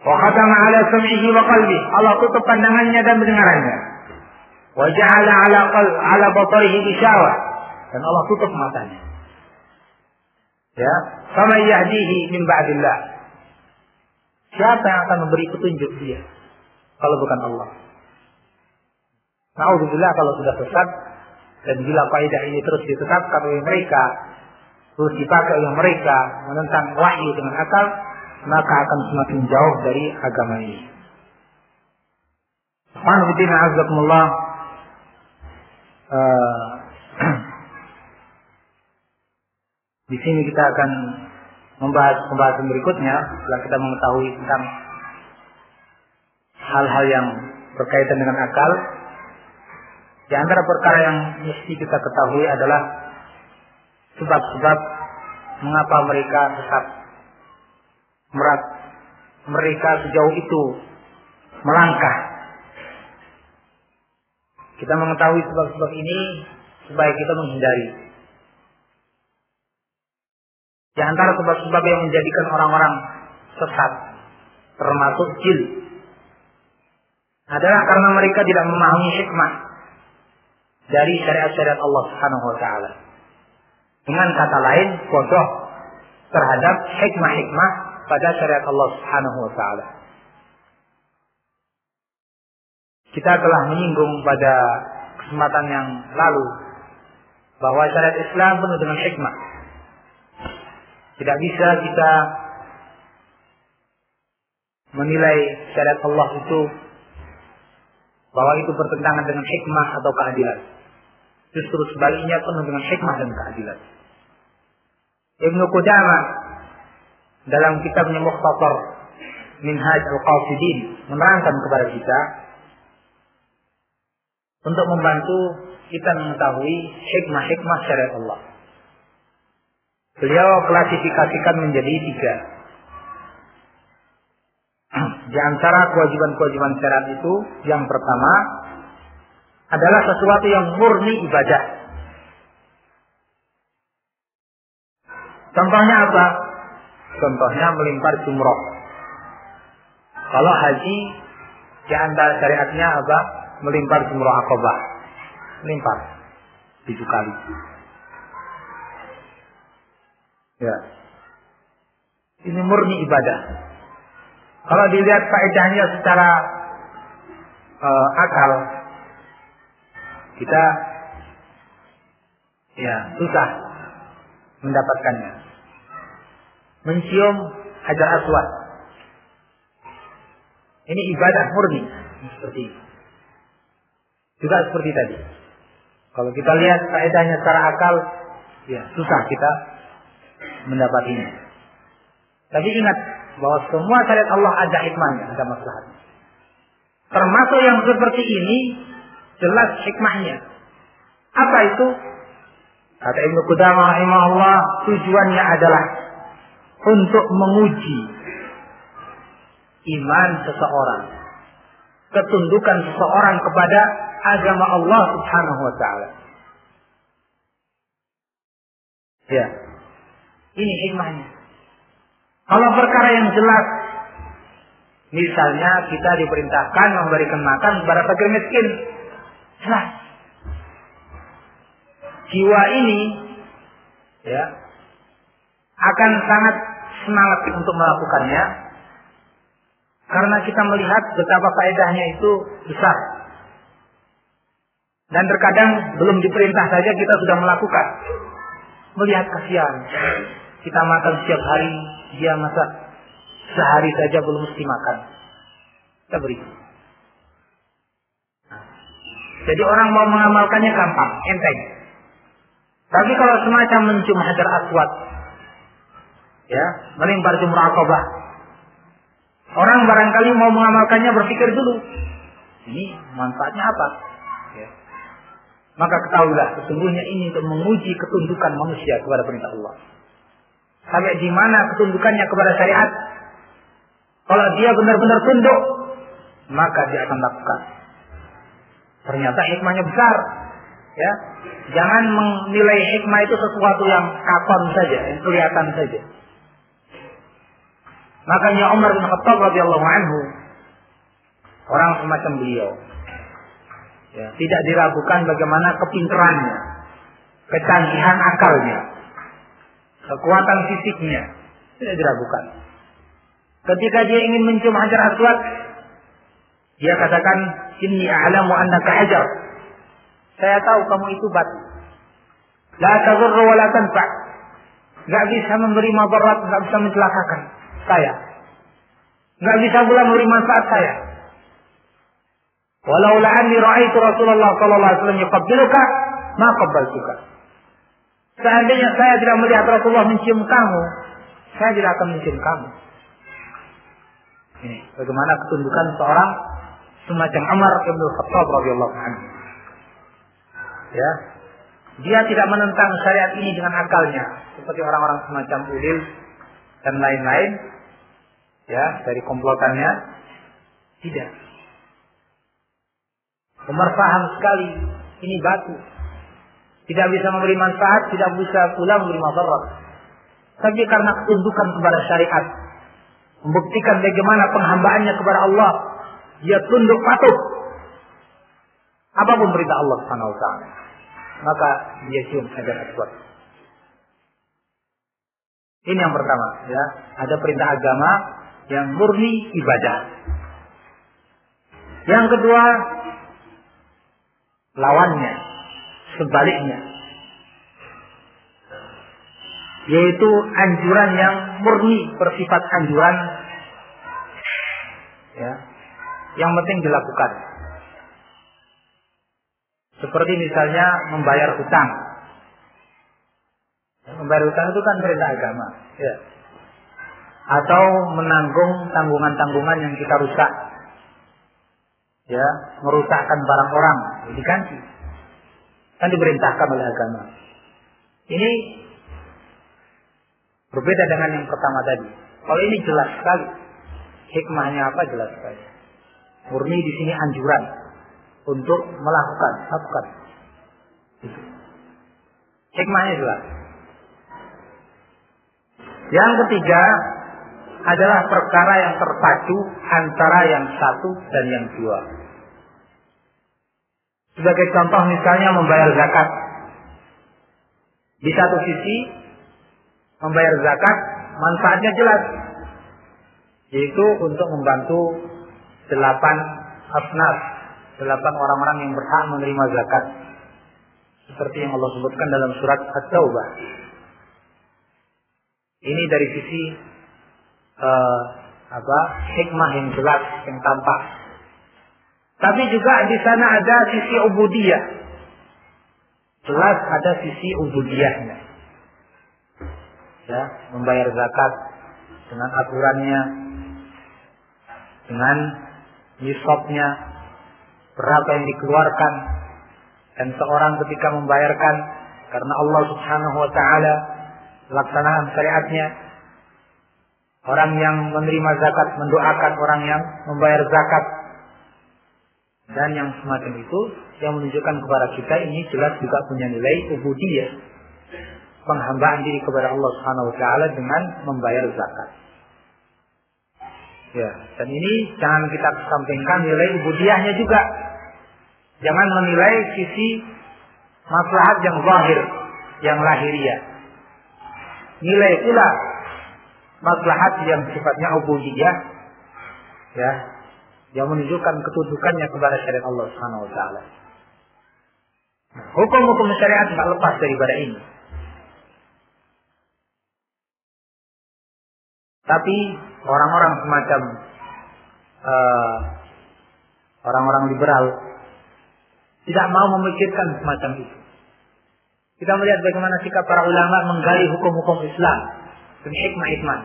Wa khatama ala sam'ihi wa qalbi. Allah tutup pandangannya dan pendengarannya. Wa ja'ala ala qal ala bishawa. Dan Allah tutup matanya. Ya, sama yahdihi min ba'dillah. Siapa yang akan memberi petunjuk dia kalau bukan Allah? Nauzubillah kalau sudah sesat dan bila kaidah ini terus ditetapkan oleh mereka, terus dipakai oleh mereka menentang wahyu dengan akal, maka akan semakin jauh dari agama ini. Alhamdulillah azakumullah uh, di sini kita akan membahas pembahasan berikutnya setelah kita mengetahui tentang hal-hal yang berkaitan dengan akal di antara perkara yang mesti kita ketahui adalah sebab-sebab mengapa mereka tetap merat mereka sejauh itu melangkah. Kita mengetahui sebab-sebab ini supaya kita menghindari. Di antara sebab-sebab yang menjadikan orang-orang sesat, termasuk jil, adalah karena mereka tidak memahami hikmah dari syariat-syariat Allah Subhanahu wa taala. Dengan kata lain, bodoh terhadap hikmah-hikmah pada syariat Allah Subhanahu wa taala. Kita telah menyinggung pada kesempatan yang lalu bahwa syariat Islam penuh dengan hikmah. Tidak bisa kita menilai syariat Allah itu bahwa itu bertentangan dengan hikmah atau keadilan. Justru sebaliknya penuh dengan hikmah dan keadilan. Ibnu Qudamah dalam kitabnya Mukhtasar Minhaj Al-Qasidin menerangkan kepada kita untuk membantu kita mengetahui hikmah-hikmah syariat Allah. Beliau klasifikasikan menjadi tiga. Di antara kewajiban-kewajiban syariat itu, yang pertama adalah sesuatu yang murni ibadah. Contohnya apa? Contohnya melimpar jumroh. Kalau haji, di antara syariatnya apa? Melimpar jumroh akobah. Melimpar. Tujuh kali. Ya. Ini murni ibadah. Kalau dilihat faedahnya secara uh, akal, kita ya susah mendapatkannya. Mencium hajar aswad. Ini ibadah murni seperti ini. Juga seperti tadi. Kalau kita lihat faedahnya secara akal, ya susah kita mendapatinya. Tapi ingat bahwa semua syariat Allah ada hikmahnya, ada masalahnya. Termasuk yang seperti ini Jelas hikmahnya. Apa itu? Kata Ibnu Qudamah rahimahullah, tujuannya adalah untuk menguji iman seseorang, ketundukan seseorang kepada agama Allah Subhanahu wa taala. Ya. Ini hikmahnya. Kalau perkara yang jelas Misalnya kita diperintahkan memberikan makan kepada fakir miskin. Jelas. jiwa ini ya akan sangat semangat untuk melakukannya karena kita melihat betapa faedahnya itu besar. Dan terkadang belum diperintah saja kita sudah melakukan. Melihat kasihan. Kita makan setiap hari, dia masak sehari saja belum mesti makan. Kita beri. Jadi orang mau mengamalkannya gampang, enteng. Tapi kalau semacam mencium hajar aswad, ya, melempar jumrah akobah, orang barangkali mau mengamalkannya berpikir dulu, ini manfaatnya apa? Ya. Maka ketahuilah sesungguhnya ini untuk menguji ketundukan manusia kepada perintah Allah. Sampai di mana ketundukannya kepada syariat? Kalau dia benar-benar tunduk, maka dia akan lakukan. Ternyata hikmahnya besar. Ya, jangan menilai hikmah itu sesuatu yang kapan saja, yang kelihatan saja. Makanya Umar bin Khattab radhiyallahu anhu orang semacam beliau ya, tidak diragukan bagaimana kepintarannya, kecanggihan akalnya, kekuatan fisiknya tidak diragukan. Ketika dia ingin mencium hajar aswad, dia katakan, Inni a'lamu annaka hajar. Saya tahu kamu itu batu. La tazurru wa la tanfa. Gak bisa memberi madarat, gak bisa mencelakakan saya. Gak bisa pula memberi manfaat saya. Walau la anni ra'aitu Rasulullah sallallahu alaihi wasallam yuqabbiluka, ma qabbaltuka. Seandainya saya tidak melihat Rasulullah mencium kamu, saya tidak akan mencium kamu. Ini bagaimana ketundukan seorang semacam Umar bin Khattab radhiyallahu anhu. Ya. Dia tidak menentang syariat ini dengan akalnya seperti orang-orang semacam Ulil dan lain-lain ya dari komplotannya tidak. Umar paham sekali ini batu tidak bisa memberi manfaat, tidak bisa pula memberi madarat. Tapi karena ketundukan kepada syariat, membuktikan bagaimana penghambaannya kepada Allah, dia tunduk patuh. Apa pun perintah Allah Subhanahu wa. Maka dia cium hajar aswad. Ini yang pertama, ya. Ada perintah agama yang murni ibadah. Yang kedua, lawannya, sebaliknya. Yaitu anjuran yang murni bersifat anjuran ya, yang penting dilakukan. Seperti misalnya membayar hutang. Membayar hutang itu kan perintah agama. Ya. Atau menanggung tanggungan-tanggungan yang kita rusak. Ya, merusakkan barang orang, diganti. Kan diperintahkan oleh agama. Ini berbeda dengan yang pertama tadi. Kalau ini jelas sekali. Hikmahnya apa jelas sekali. Murni di sini anjuran untuk melakukan, lakukan. Hikmahnya jelas. Yang ketiga adalah perkara yang terpacu antara yang satu dan yang dua. Sebagai contoh misalnya membayar zakat. Di satu sisi membayar zakat manfaatnya jelas yaitu untuk membantu delapan asnaf, delapan orang-orang yang berhak menerima zakat. Seperti yang Allah sebutkan dalam surat At-Taubah. Ini dari sisi uh, apa hikmah yang jelas yang tampak. Tapi juga di sana ada sisi ubudiyah. Jelas ada sisi ubudiyahnya. Ya, membayar zakat dengan aturannya, dengan nisabnya, berapa yang dikeluarkan, dan seorang ketika membayarkan karena Allah Subhanahu wa taala laksanaan syariatnya orang yang menerima zakat mendoakan orang yang membayar zakat dan yang semacam itu yang menunjukkan kepada kita ini jelas juga punya nilai ubudiyah penghambaan diri kepada Allah Subhanahu wa taala dengan membayar zakat. Ya, dan ini jangan kita kesampingkan nilai ubudiahnya juga. Jangan menilai sisi maslahat yang zahir, yang lahiriah. Nilai pula maslahat yang sifatnya ubudiyah ya yang menunjukkan ketundukannya kepada syariat Allah Subhanahu wa taala. Hukum-hukum syariat tidak lepas daripada ini. Tapi orang-orang semacam uh, orang-orang liberal tidak mau memikirkan semacam itu. Kita melihat bagaimana sikap para ulama menggali hukum-hukum Islam dan hikmah-hikmah.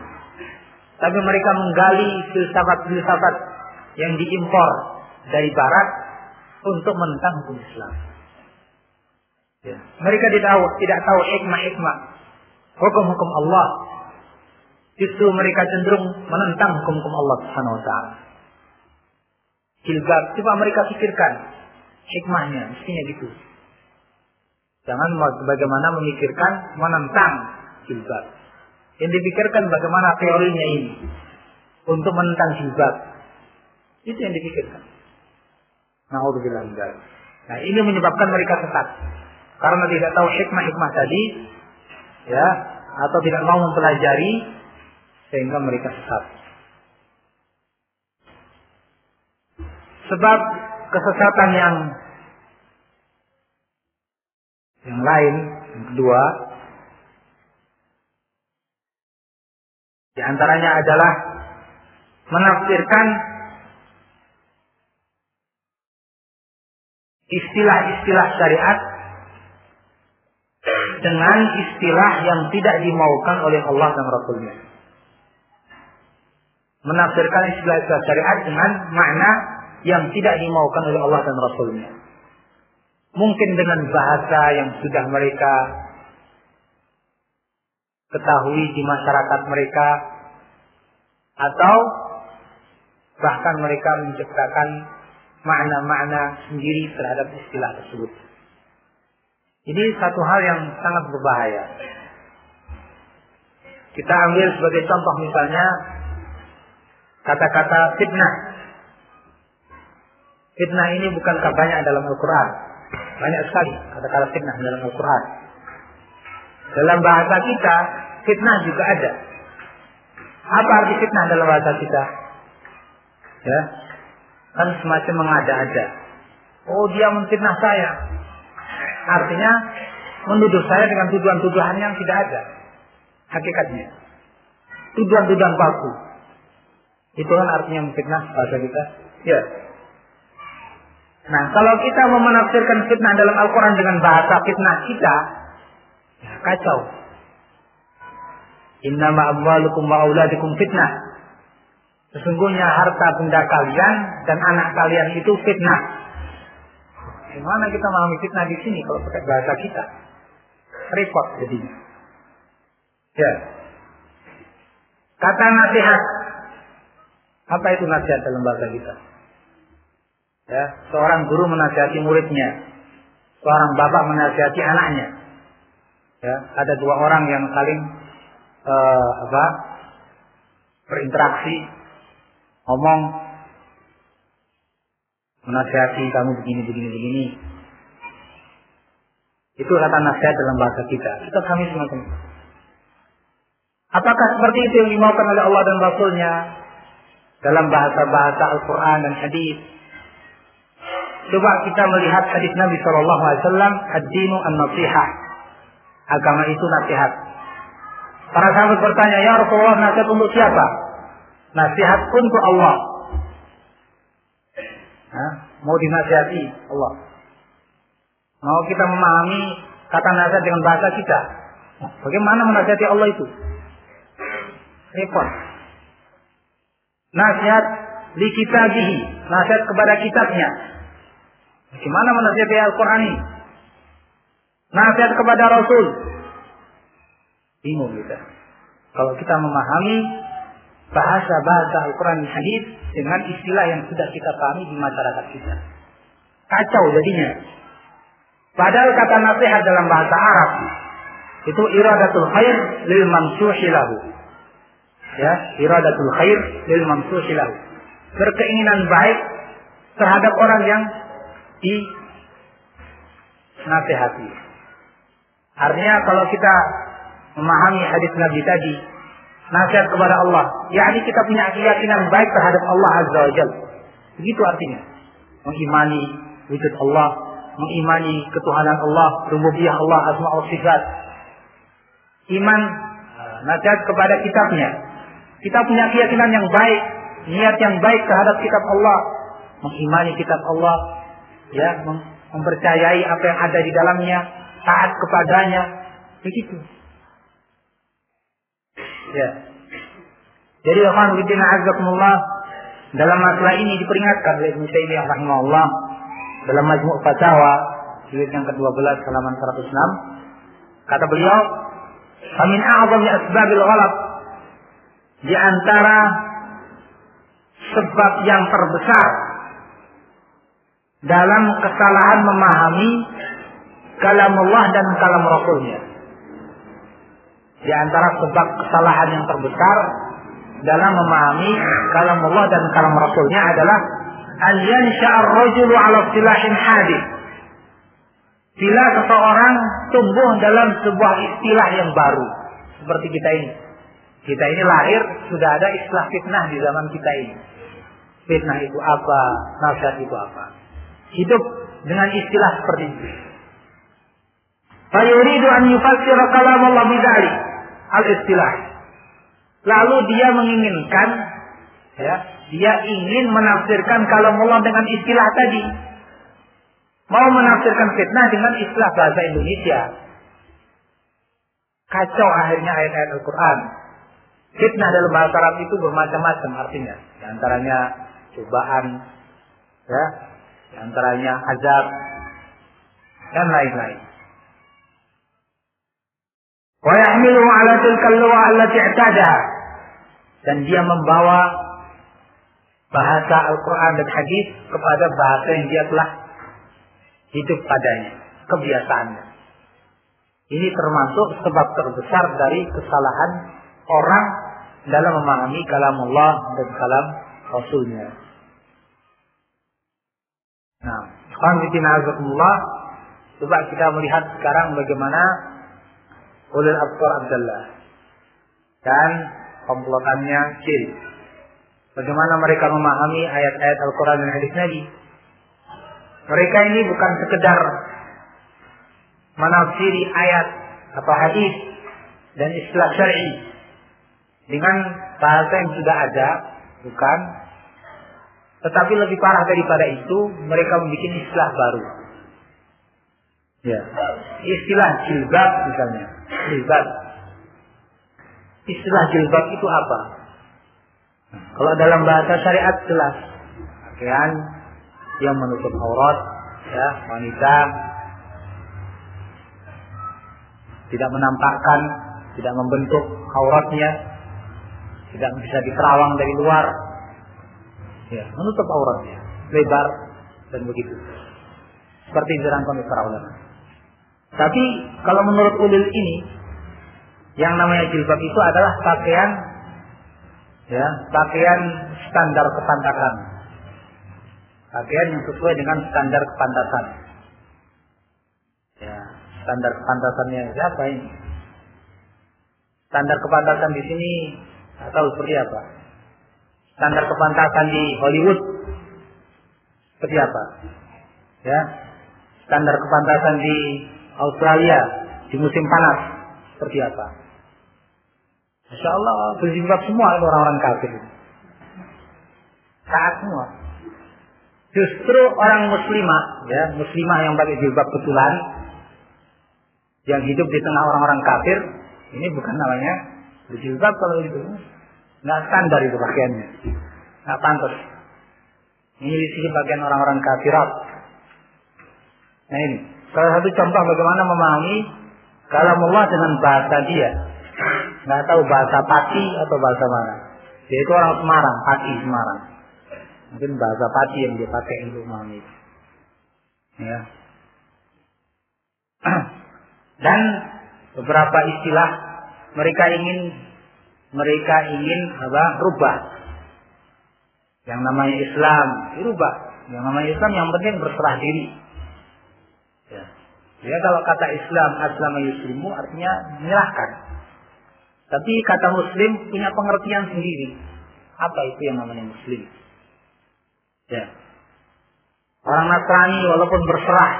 Tapi mereka menggali filsafat-filsafat yang diimpor dari barat untuk menentang hukum Islam. Ya. Mereka tidak tahu, tidak tahu hikmah-hikmah hukum-hukum Allah. Justru mereka cenderung menentang hukum-hukum Allah Subhanahu wa taala. Jilbab, coba mereka pikirkan hikmahnya, mestinya gitu. Jangan bagaimana memikirkan menentang jilbab. Yang dipikirkan bagaimana teorinya ini untuk menentang jilbab. Itu yang dipikirkan. Nauzubillah Nah, ini menyebabkan mereka sesat. Karena tidak tahu hikmah-hikmah tadi, ya, atau tidak mau mempelajari sehingga mereka sesat. Sebab kesesatan yang yang lain, yang kedua, di antaranya adalah menafsirkan istilah-istilah syariat dengan istilah yang tidak dimaukan oleh Allah dan Rasulnya. Menafsirkan istilah-istilah syariat dengan makna yang tidak dimaukan oleh Allah dan Rasulnya. Mungkin dengan bahasa yang sudah mereka ketahui di masyarakat mereka atau bahkan mereka menciptakan makna-makna sendiri terhadap istilah tersebut. Ini satu hal yang sangat berbahaya. Kita ambil sebagai contoh misalnya kata-kata fitnah. Fitnah ini bukankah banyak dalam Al-Quran? Banyak sekali kata-kata fitnah dalam Al-Quran. Dalam bahasa kita, fitnah juga ada. Apa arti fitnah dalam bahasa kita? Ya, kan semacam mengada-ada. Oh dia memfitnah saya. Artinya menuduh saya dengan tuduhan-tuduhan yang tidak ada. Hakikatnya. Tuduhan-tuduhan palsu. Itu kan artinya memfitnah bahasa kita. Ya, Nah, kalau kita mau menafsirkan fitnah dalam Al-Quran dengan bahasa fitnah kita, ya kacau. Innama amwalukum wa fitnah. Sesungguhnya harta benda kalian dan anak kalian itu fitnah. Gimana kita memahami fitnah di sini kalau pakai bahasa kita? Repot jadinya. Ya. Kata nasihat. Apa itu nasihat dalam bahasa kita? Ya, seorang guru menasihati muridnya, seorang bapak menasihati anaknya. Ya, ada dua orang yang saling uh, apa berinteraksi, ngomong, menasihati kamu begini begini begini. Itu kata nasihat dalam bahasa kita. Kita kami semacam Apakah seperti itu yang dimaukan oleh Allah dan Rasulnya dalam bahasa-bahasa Al-Quran dan Hadis? Coba kita melihat hadis Nabi Shallallahu Alaihi Wasallam, ad-dinu an-nasihah. Agama itu nasihat. Para sahabat bertanya, ya Rasulullah, nasihat untuk siapa? Nasihat untuk Allah. Hah? Mau dinasihati Allah. Mau kita memahami kata nasihat dengan bahasa kita. Bagaimana menasihati Allah itu? Repot. Nasihat li kitabihi, nasihat kepada kitabnya. Bagaimana menasihati Al-Quran ini? Nasihat kepada Rasul. Bingung kita. Kalau kita memahami bahasa-bahasa Al-Quran hadis dengan istilah yang sudah kita pahami di masyarakat kita. Kacau jadinya. Padahal kata nasihat dalam bahasa Arab itu iradatul khair lil mamsuhi lahu. Ya, iradatul khair lil mamsuhi lahu. Berkeinginan baik terhadap orang yang nasihati. Artinya kalau kita memahami hadis Nabi tadi, nasihat kepada Allah, yakni kita punya keyakinan baik terhadap Allah Azza wa Jalla. Begitu artinya. Mengimani wujud Allah, mengimani ketuhanan Allah, rububiyah Allah, asma wa sifat. Iman nasihat kepada kitabnya. Kita punya keyakinan yang baik, niat yang baik terhadap kitab Allah, mengimani kitab Allah, ya, mempercayai apa yang ada di dalamnya, taat kepadanya, begitu. Ya. Jadi Alhamdulillah azakumullah dalam masalah ini diperingatkan oleh Ibnu Taimiyah rahimahullah dalam Majmu' Fatawa jilid yang ke-12 halaman 106 kata beliau Amin a'zami asbabil ghalab di antara sebab yang terbesar dalam kesalahan memahami kalam Allah dan kalam Rasulnya. Di antara sebab kesalahan yang terbesar dalam memahami kalam Allah dan kalam Rasulnya adalah an yansha'ar rajulu ala silahin hadith. Bila seseorang tumbuh dalam sebuah istilah yang baru seperti kita ini. Kita ini lahir sudah ada istilah fitnah di zaman kita ini. Fitnah itu apa? Nasihat itu apa? Hidup dengan istilah seperti itu. Fayuridu an yufassira kalam Allah bidali al-istilah. Lalu dia menginginkan ya, dia ingin menafsirkan kalam Allah dengan istilah tadi. Mau menafsirkan fitnah dengan istilah bahasa Indonesia. Kacau akhirnya ayat-ayat Al-Quran. Fitnah dalam bahasa Arab itu bermacam-macam artinya. Di antaranya cobaan, ya, di antaranya azab, dan lain-lain. Wa yahmilu ala tilkal allati i'tadaha. Dan dia membawa bahasa Al-Quran dan hadis kepada bahasa yang dia telah hidup padanya, kebiasaannya. Ini termasuk sebab terbesar dari kesalahan orang dalam memahami kalam Allah dan kalam Rasulnya. Nah, Alhamdulillah, coba kita melihat sekarang bagaimana Ulil Absar Abdullah dan komplotannya Ciri. Bagaimana mereka memahami ayat-ayat Al-Quran dan hadis Nabi. Mereka ini bukan sekedar menafsiri ayat atau hadis dan istilah syar'i dengan bahasa yang sudah ada, bukan. Tetapi lebih parah daripada itu, mereka membuat istilah baru. Ya. Istilah jilbab misalnya. Jilbab. Istilah jilbab itu apa? Kalau dalam bahasa syariat jelas. Pakaian yang menutup aurat ya, wanita tidak menampakkan, tidak membentuk auratnya, tidak bisa diterawang dari luar, ya, menutup auratnya, lebar dan begitu. Seperti dirangkum para ulama. Tapi kalau menurut ulil ini, yang namanya jilbab itu adalah pakaian, ya, pakaian standar kepantasan, pakaian yang sesuai dengan standar kepantasan. Ya, standar kepantasannya siapa ini? Standar kepantasan di sini atau seperti apa? Standar kepantasan di Hollywood seperti apa? Ya, standar kepantasan di Australia di musim panas seperti apa? Masya Allah berjilbab semua orang-orang kafir. Saat semua. Justru orang muslimah, ya muslimah yang pakai jilbab betulan, yang hidup di tengah orang-orang kafir, ini bukan namanya berjilbab kalau itu. Nggak standar itu pakaiannya. Nggak pantas. Ini di sini bagian orang-orang kafirat. Nah ini, salah satu contoh bagaimana memahami kalam Allah dengan bahasa dia. Nggak tahu bahasa Pati atau bahasa mana. Dia itu orang Semarang, Pati Semarang. Mungkin bahasa Pati yang dia pakai untuk memahami. Ya. Dan beberapa istilah mereka ingin mereka ingin apa? rubah. Yang namanya Islam, dirubah. Yang namanya Islam yang penting berserah diri. Ya. Kalau kata Islam aslama yuslimu artinya menyerahkan. Tapi kata muslim punya pengertian sendiri. Apa itu yang namanya muslim? Ya. Orang Nasrani walaupun berserah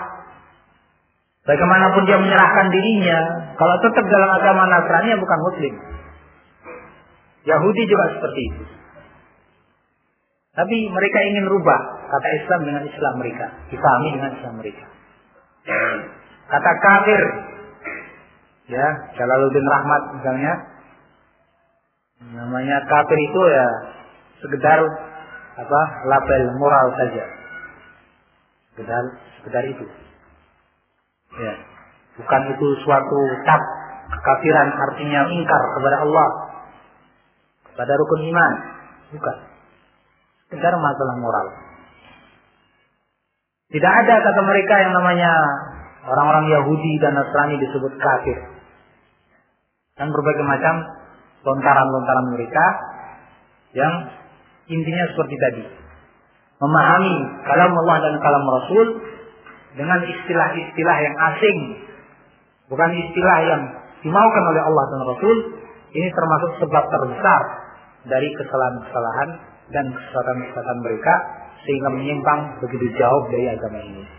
bagaimanapun dia menyerahkan dirinya, kalau tetap dalam agama Nasrani ya bukan muslim. Yahudi juga seperti itu. Tapi mereka ingin rubah kata Islam dengan Islam mereka, difahami dengan Islam mereka. Kata kafir, ya Jalaluddin Rahmat misalnya, namanya kafir itu ya sekedar apa label moral saja, sekedar sekedar itu. Ya, bukan itu suatu tab kekafiran artinya ingkar kepada Allah, kepada rukun iman, bukan. Sekedar masalah moral. Tidak ada kata mereka yang namanya orang-orang Yahudi dan Nasrani disebut kafir. Dan berbagai macam lontaran-lontaran mereka yang intinya seperti tadi. Memahami kalam Allah dan kalam Rasul dengan istilah-istilah yang asing. Bukan istilah yang dimaukan oleh Allah dan Rasul. Ini termasuk sebab terbesar dari kesalahan-kesalahan dan kesalahan-kesalahan mereka sehingga menyimpang begitu jauh dari agama ini.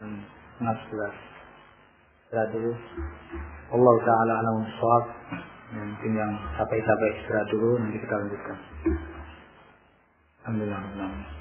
Hmm, maaf sudah. Istirahat dulu. Allah Ta'ala alam suhab. Mungkin yang sampai-sampai istirahat dulu nanti kita lanjutkan. Alhamdulillah.